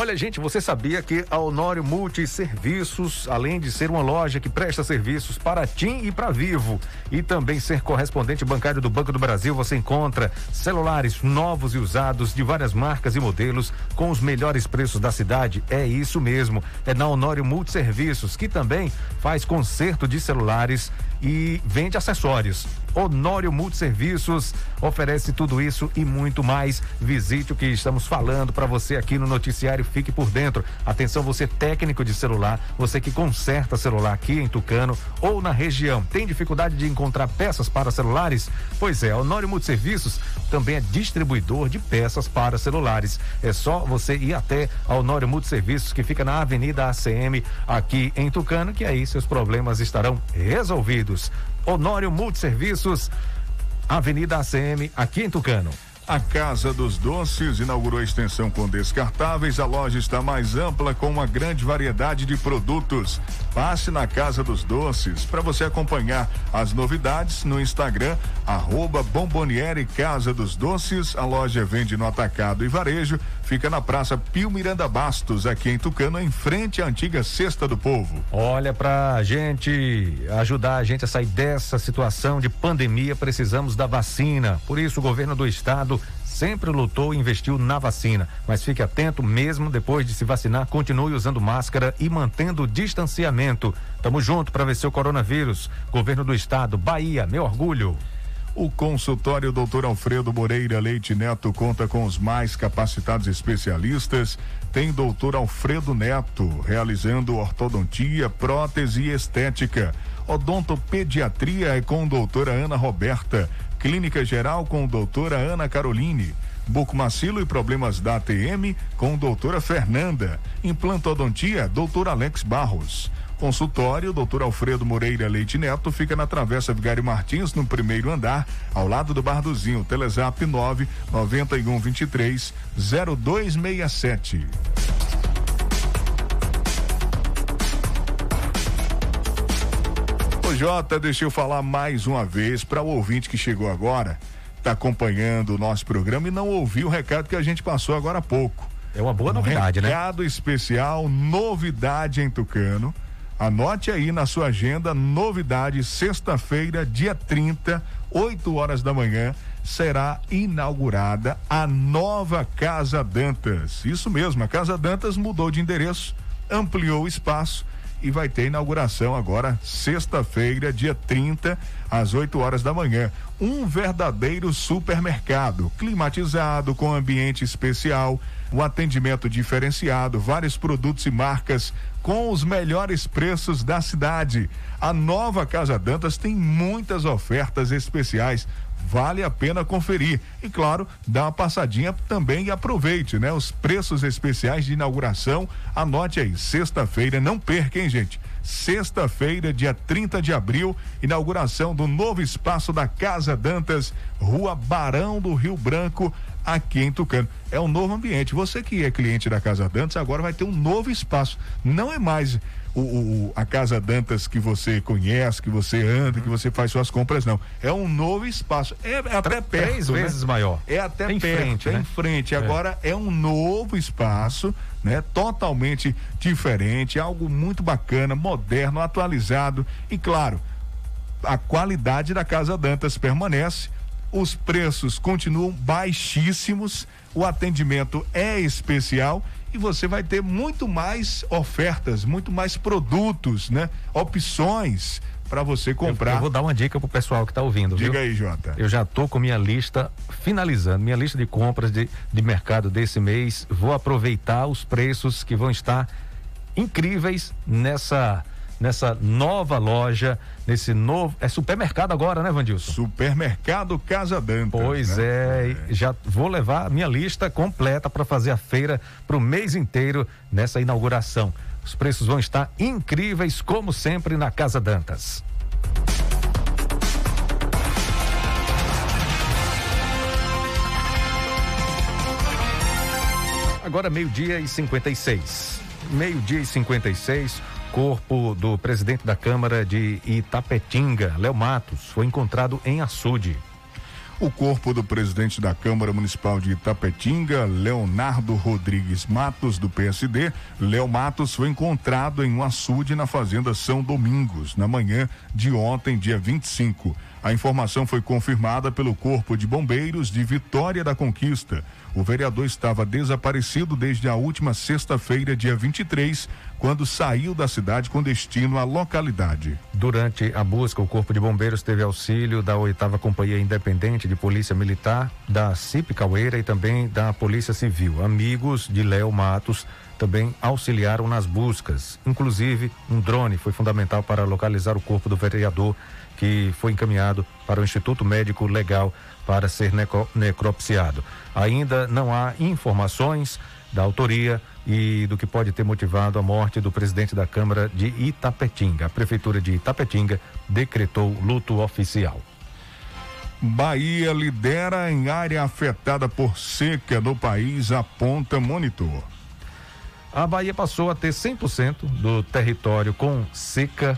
Olha, gente, você sabia que a Honório Multiserviços, além de ser uma loja que presta serviços para TIM e para Vivo, e também ser correspondente bancário do Banco do Brasil, você encontra celulares novos e usados de várias marcas e modelos com os melhores preços da cidade. É isso mesmo. É na Honório Multiserviços, que também faz conserto de celulares e vende acessórios. Honório Multiserviços oferece tudo isso e muito mais. Visite o que estamos falando para você aqui no noticiário. Fique por dentro. Atenção, você técnico de celular, você que conserta celular aqui em Tucano ou na região. Tem dificuldade de encontrar peças para celulares? Pois é, Honório Multiserviços também é distribuidor de peças para celulares. É só você ir até a Honório Multiserviços, que fica na Avenida ACM, aqui em Tucano, que aí seus problemas estarão resolvidos. Honório Multiserviços, Avenida ACM, aqui em Tucano. A Casa dos Doces inaugurou a extensão com descartáveis. A loja está mais ampla com uma grande variedade de produtos. Passe na Casa dos Doces para você acompanhar as novidades no Instagram, arroba Bomboniere Casa dos Doces. A loja vende no atacado e varejo. Fica na Praça Pio Miranda Bastos, aqui em Tucano, em frente à antiga Cesta do Povo. Olha, pra gente ajudar a gente a sair dessa situação de pandemia, precisamos da vacina. Por isso, o governo do estado sempre lutou e investiu na vacina. Mas fique atento, mesmo depois de se vacinar, continue usando máscara e mantendo o distanciamento. Tamo junto para vencer o coronavírus. Governo do estado, Bahia, meu orgulho. O consultório Dr. Alfredo Moreira Leite Neto conta com os mais capacitados especialistas. Tem doutor Alfredo Neto realizando ortodontia, prótese e estética. Odontopediatria é com doutora Ana Roberta. Clínica Geral com doutora Ana Caroline. Bucomacilo e problemas da ATM com doutora Fernanda. Implantodontia, doutor Alex Barros. Consultório, doutor Alfredo Moreira Leite Neto, fica na Travessa Vigário Martins, no primeiro andar, ao lado do Barduzinho. Telezap 9 91 23 0267. Ô Jota, deixa eu falar mais uma vez para o ouvinte que chegou agora, está acompanhando o nosso programa e não ouviu o recado que a gente passou agora há pouco. É uma boa um novidade, recado né? Recado especial, novidade em Tucano. Anote aí na sua agenda, novidade, sexta-feira, dia 30, 8 horas da manhã, será inaugurada a nova Casa Dantas. Isso mesmo, a Casa Dantas mudou de endereço, ampliou o espaço e vai ter inauguração agora, sexta-feira, dia 30, às 8 horas da manhã. Um verdadeiro supermercado, climatizado, com ambiente especial, um atendimento diferenciado, vários produtos e marcas com os melhores preços da cidade. A nova Casa Dantas tem muitas ofertas especiais vale a pena conferir. E claro, dá uma passadinha também e aproveite, né? Os preços especiais de inauguração, anote aí, sexta-feira, não perca, hein, gente? Sexta-feira, dia 30 de abril, inauguração do novo espaço da Casa Dantas, Rua Barão do Rio Branco, aqui em Tucano. É um novo ambiente. Você que é cliente da Casa Dantas agora vai ter um novo espaço. Não é mais o, o, a Casa Dantas que você conhece, que você anda, que você faz suas compras, não. É um novo espaço. É, é até perto. Três né? vezes maior. É até em perto, frente, é né? em frente. É. Agora é um novo espaço, né? Totalmente diferente, algo muito bacana, moderno, atualizado e claro, a qualidade da Casa Dantas permanece. Os preços continuam baixíssimos, o atendimento é especial e você vai ter muito mais ofertas, muito mais produtos, né? Opções para você comprar. Eu, eu, vou dar uma dica pro pessoal que está ouvindo. Diga viu? aí, Jota. Eu já tô com minha lista finalizando, minha lista de compras de, de mercado desse mês. Vou aproveitar os preços que vão estar incríveis nessa nessa nova loja, nesse novo. É supermercado agora, né, Vandilson? Supermercado Casa Dantas. Pois né? é, é, já vou levar a minha lista completa para fazer a feira para o mês inteiro nessa inauguração. Os preços vão estar incríveis, como sempre, na Casa Dantas. Agora meio-dia e 56. Meio-dia e 56 corpo do presidente da Câmara de Itapetinga, Léo Matos, foi encontrado em açude. O corpo do presidente da Câmara Municipal de Itapetinga, Leonardo Rodrigues Matos, do PSD, Léo Matos, foi encontrado em um açude na Fazenda São Domingos, na manhã de ontem, dia 25. A informação foi confirmada pelo Corpo de Bombeiros de Vitória da Conquista. O vereador estava desaparecido desde a última sexta-feira, dia 23, quando saiu da cidade com destino à localidade. Durante a busca, o Corpo de Bombeiros teve auxílio da oitava Companhia Independente de Polícia Militar, da CIP Caueira e também da Polícia Civil. Amigos de Léo Matos também auxiliaram nas buscas. Inclusive, um drone foi fundamental para localizar o corpo do vereador que foi encaminhado para o Instituto Médico Legal para ser necro, necropsiado. Ainda não há informações da autoria e do que pode ter motivado a morte do presidente da Câmara de Itapetinga. A Prefeitura de Itapetinga decretou luto oficial. Bahia lidera em área afetada por seca no país, aponta monitor. A Bahia passou a ter 100% do território com seca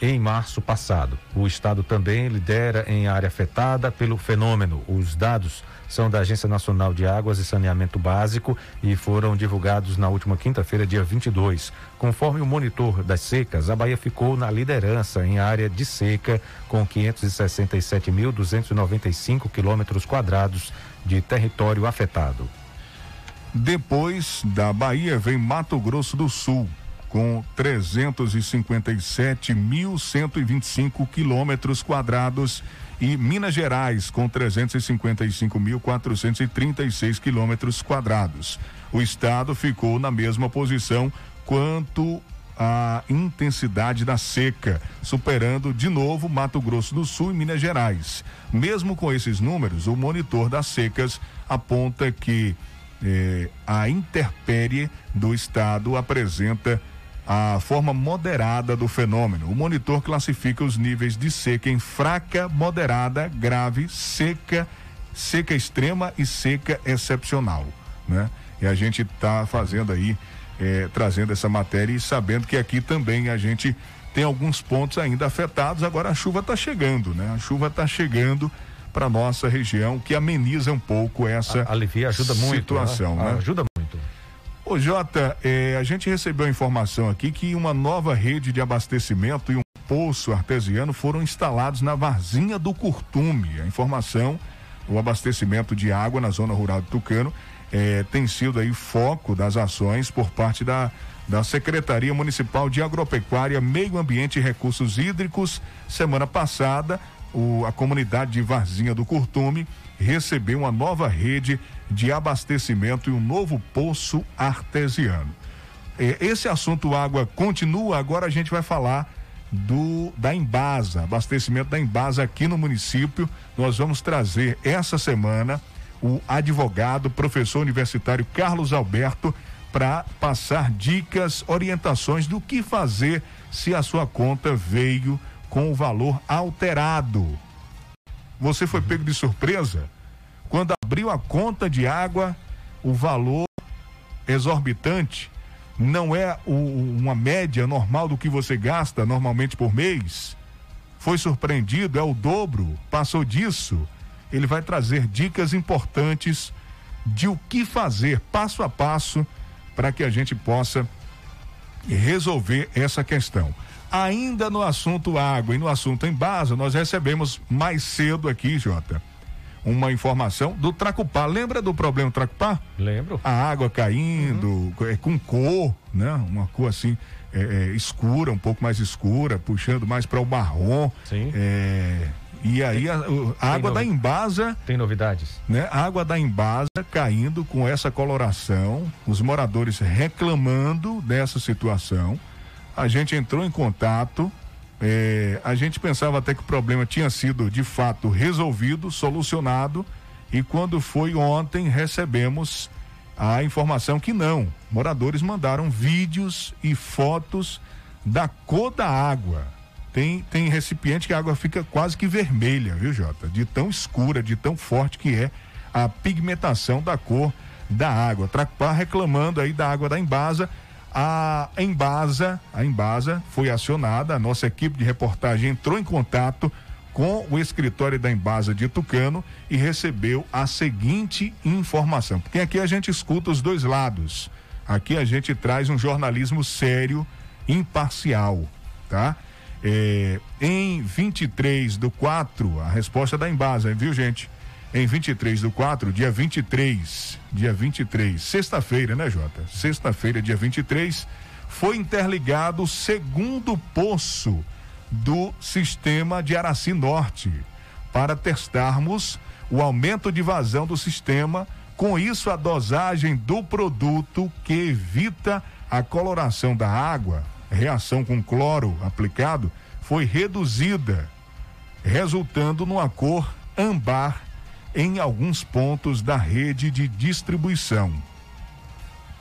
em março passado. O estado também lidera em área afetada pelo fenômeno. Os dados são da Agência Nacional de Águas e Saneamento Básico e foram divulgados na última quinta-feira, dia 22. Conforme o monitor das secas, a Bahia ficou na liderança em área de seca, com 567.295 quilômetros quadrados de território afetado. Depois da Bahia vem Mato Grosso do Sul, com 357.125 quilômetros quadrados e Minas Gerais com 355.436 quilômetros quadrados. O estado ficou na mesma posição quanto a intensidade da seca, superando de novo Mato Grosso do Sul e Minas Gerais. Mesmo com esses números, o monitor das secas aponta que eh, a intempérie do estado apresenta a forma moderada do fenômeno. O monitor classifica os níveis de seca em fraca, moderada, grave, seca, seca extrema e seca excepcional, né? E a gente está fazendo aí, eh, trazendo essa matéria e sabendo que aqui também a gente tem alguns pontos ainda afetados. Agora a chuva está chegando, né? A chuva está chegando para nossa região, que ameniza um pouco essa alivia, ajuda situação, muito, né? né? Ajuda. Ô Jota, eh, a gente recebeu informação aqui que uma nova rede de abastecimento e um poço artesiano foram instalados na Varzinha do Curtume. A informação, o abastecimento de água na zona rural de Tucano eh, tem sido aí foco das ações por parte da, da Secretaria Municipal de Agropecuária, Meio Ambiente e Recursos Hídricos. Semana passada, o, a comunidade de Varzinha do Curtume recebeu uma nova rede de abastecimento e um novo poço artesiano. Esse assunto água continua, agora a gente vai falar do da Embasa, abastecimento da Embasa aqui no município. Nós vamos trazer essa semana o advogado, professor universitário Carlos Alberto para passar dicas, orientações do que fazer se a sua conta veio com o valor alterado. Você foi pego de surpresa? Quando abriu a conta de água, o valor exorbitante não é o, uma média normal do que você gasta normalmente por mês. Foi surpreendido, é o dobro, passou disso. Ele vai trazer dicas importantes de o que fazer passo a passo para que a gente possa resolver essa questão. Ainda no assunto água e no assunto embasa, nós recebemos mais cedo aqui, Jota, uma informação do Tracupá. Lembra do problema do Tracupá? Lembro. A água caindo, uhum. é, com cor, né? Uma cor assim é, é, escura, um pouco mais escura, puxando mais para o marrom. Sim. É, e aí a, a água da embasa. Tem novidades? Né? A água da embasa caindo com essa coloração, os moradores reclamando dessa situação. A gente entrou em contato é, a gente pensava até que o problema tinha sido de fato resolvido, solucionado, e quando foi ontem recebemos a informação que não. Moradores mandaram vídeos e fotos da cor da água. Tem, tem recipiente que a água fica quase que vermelha, viu, Jota? De tão escura, de tão forte que é a pigmentação da cor da água. Tracupá reclamando aí da água da Embasa a Embasa, a Embasa foi acionada, a nossa equipe de reportagem entrou em contato com o escritório da Embasa de Tucano e recebeu a seguinte informação. Porque aqui a gente escuta os dois lados. Aqui a gente traz um jornalismo sério, imparcial, tá? É, em 23 do 4, a resposta da Embasa, viu, gente? Em 23 do 4, dia 23, dia 23, sexta-feira, né, Jota? Sexta-feira, dia 23, foi interligado o segundo poço do sistema de Araci Norte para testarmos o aumento de vazão do sistema. Com isso, a dosagem do produto que evita a coloração da água, reação com cloro aplicado, foi reduzida, resultando numa cor ambar em alguns pontos da rede de distribuição.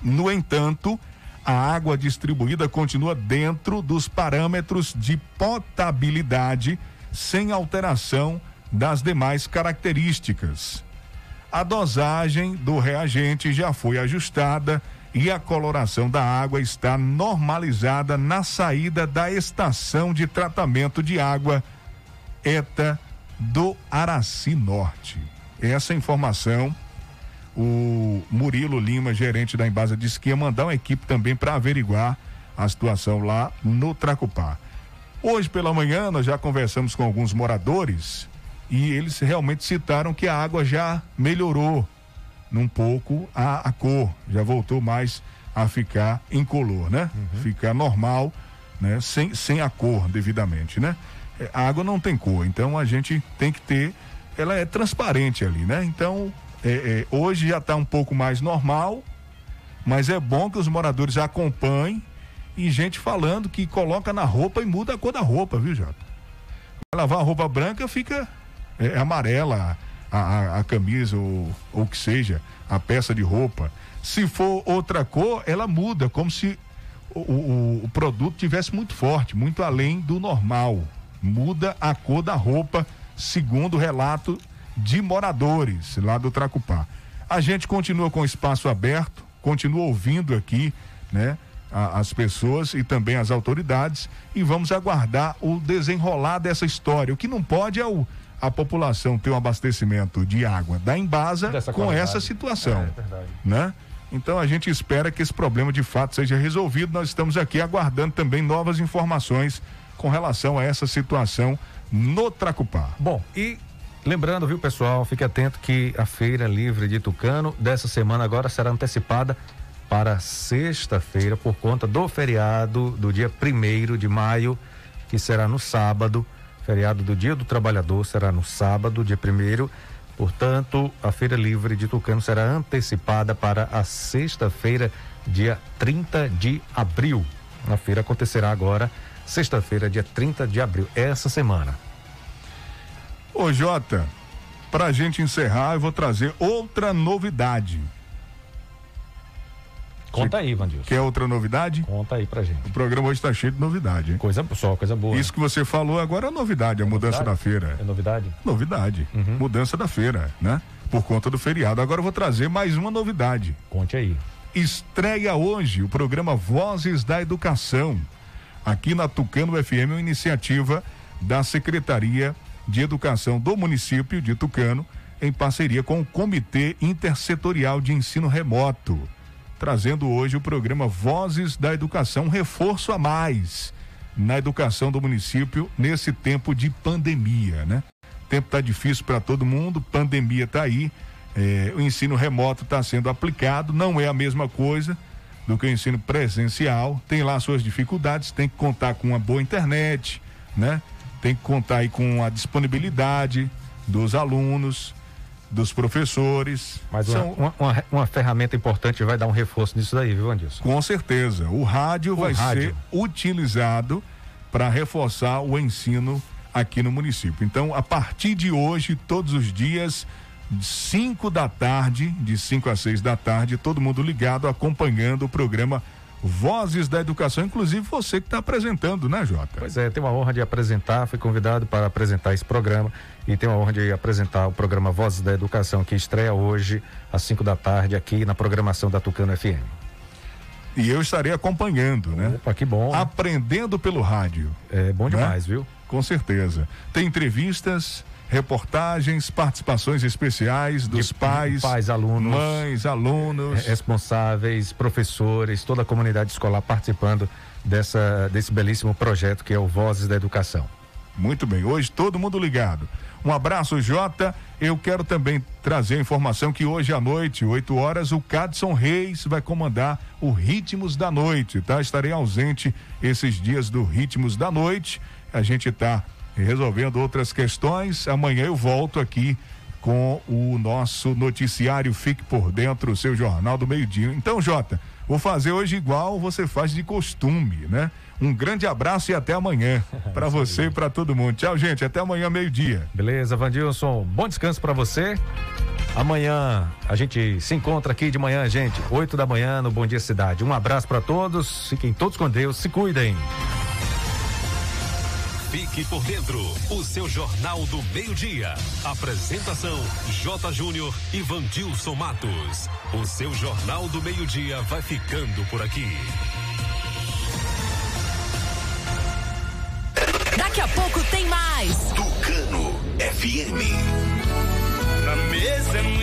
No entanto, a água distribuída continua dentro dos parâmetros de potabilidade, sem alteração das demais características. A dosagem do reagente já foi ajustada e a coloração da água está normalizada na saída da estação de tratamento de água ETA do Araci Norte. Essa informação, o Murilo Lima, gerente da Embasa, disse que ia mandar uma equipe também para averiguar a situação lá no Tracupá. Hoje pela manhã nós já conversamos com alguns moradores e eles realmente citaram que a água já melhorou um pouco a, a cor, já voltou mais a ficar incolor, né? Uhum. Ficar normal, né? Sem, sem a cor devidamente, né? É, a água não tem cor, então a gente tem que ter, ela é transparente ali, né? Então, é, é, hoje já está um pouco mais normal, mas é bom que os moradores acompanhem e gente falando que coloca na roupa e muda a cor da roupa, viu, Jota? Lavar a roupa branca fica é, é amarela a, a, a, camisa ou o que seja, a peça de roupa. Se for outra cor, ela muda, como se o, o, o produto tivesse muito forte, muito além do normal. Muda a cor da roupa, segundo o relato de moradores lá do Tracupá. A gente continua com o espaço aberto, continua ouvindo aqui, né? as pessoas e também as autoridades e vamos aguardar o desenrolar dessa história. O que não pode é o, a população ter um abastecimento de água da Embasa Dessa com qualidade. essa situação. É, é. Né? Então a gente espera que esse problema de fato seja resolvido. Nós estamos aqui aguardando também novas informações com relação a essa situação no Tracupá. Bom, e lembrando, viu, pessoal, fique atento que a Feira Livre de Tucano dessa semana agora será antecipada para sexta-feira por conta do feriado do dia primeiro de maio, que será no sábado. Feriado do Dia do Trabalhador será no sábado, dia primeiro. Portanto, a Feira Livre de Tucano será antecipada para a sexta-feira, dia 30 de abril. A feira acontecerá agora, sexta-feira, dia 30 de abril, essa semana. Ô Jota, para a gente encerrar, eu vou trazer outra novidade. Conta aí, Vandilson. Quer outra novidade? Conta aí pra gente. O programa hoje está cheio de novidade, hein? Coisa só, coisa boa. Isso que você falou agora é novidade, a é mudança novidade? da feira. É novidade? Novidade. Uhum. Mudança da feira, né? Por conta do feriado. Agora eu vou trazer mais uma novidade. Conte aí. Estreia hoje o programa Vozes da Educação. Aqui na Tucano FM, uma iniciativa da Secretaria de Educação do município de Tucano, em parceria com o Comitê Intersetorial de Ensino Remoto trazendo hoje o programa Vozes da Educação, um reforço a mais na educação do município nesse tempo de pandemia, né? Tempo tá difícil para todo mundo, pandemia tá aí, é, o ensino remoto está sendo aplicado, não é a mesma coisa do que o ensino presencial, tem lá suas dificuldades, tem que contar com uma boa internet, né? Tem que contar aí com a disponibilidade dos alunos, dos professores. Mas São... uma, uma, uma, ferramenta importante vai dar um reforço nisso daí, viu, Andilson? Com certeza. O rádio o vai rádio. ser utilizado para reforçar o ensino aqui no município. Então, a partir de hoje, todos os dias, 5 da tarde, de 5 a 6 da tarde, todo mundo ligado, acompanhando o programa Vozes da Educação, inclusive você que está apresentando, né, Jota? Pois é, tenho a honra de apresentar, fui convidado para apresentar esse programa e tenho a honra de apresentar o programa Vozes da Educação, que estreia hoje às 5 da tarde aqui na programação da Tucano FM. E eu estarei acompanhando, né? Opa, que bom. Aprendendo pelo rádio. É bom né? demais, né? viu? Com certeza. Tem entrevistas, reportagens, participações especiais dos De pais, pais, alunos, mães, alunos, responsáveis, professores, toda a comunidade escolar participando dessa, desse belíssimo projeto que é o Vozes da Educação. Muito bem, hoje todo mundo ligado. Um abraço, Jota. Eu quero também trazer a informação que hoje à noite, 8 horas, o Cadson Reis vai comandar o Ritmos da Noite, tá? Estarei ausente esses dias do Ritmos da Noite. A gente está resolvendo outras questões. Amanhã eu volto aqui com o nosso noticiário Fique por Dentro, o seu jornal do meio-dia. Então, Jota, vou fazer hoje igual você faz de costume, né? Um grande abraço e até amanhã para você e para todo mundo. Tchau, gente. Até amanhã, meio-dia. Beleza, Vandilson. Bom descanso para você. Amanhã a gente se encontra aqui de manhã, gente. 8 da manhã no Bom Dia Cidade. Um abraço para todos. Fiquem todos com Deus. Se cuidem. Fique por dentro, o seu Jornal do Meio-Dia. Apresentação: J. Júnior e Vandilson Matos. O seu Jornal do Meio-Dia vai ficando por aqui. Daqui a pouco tem mais. Tucano FM. Na mesa é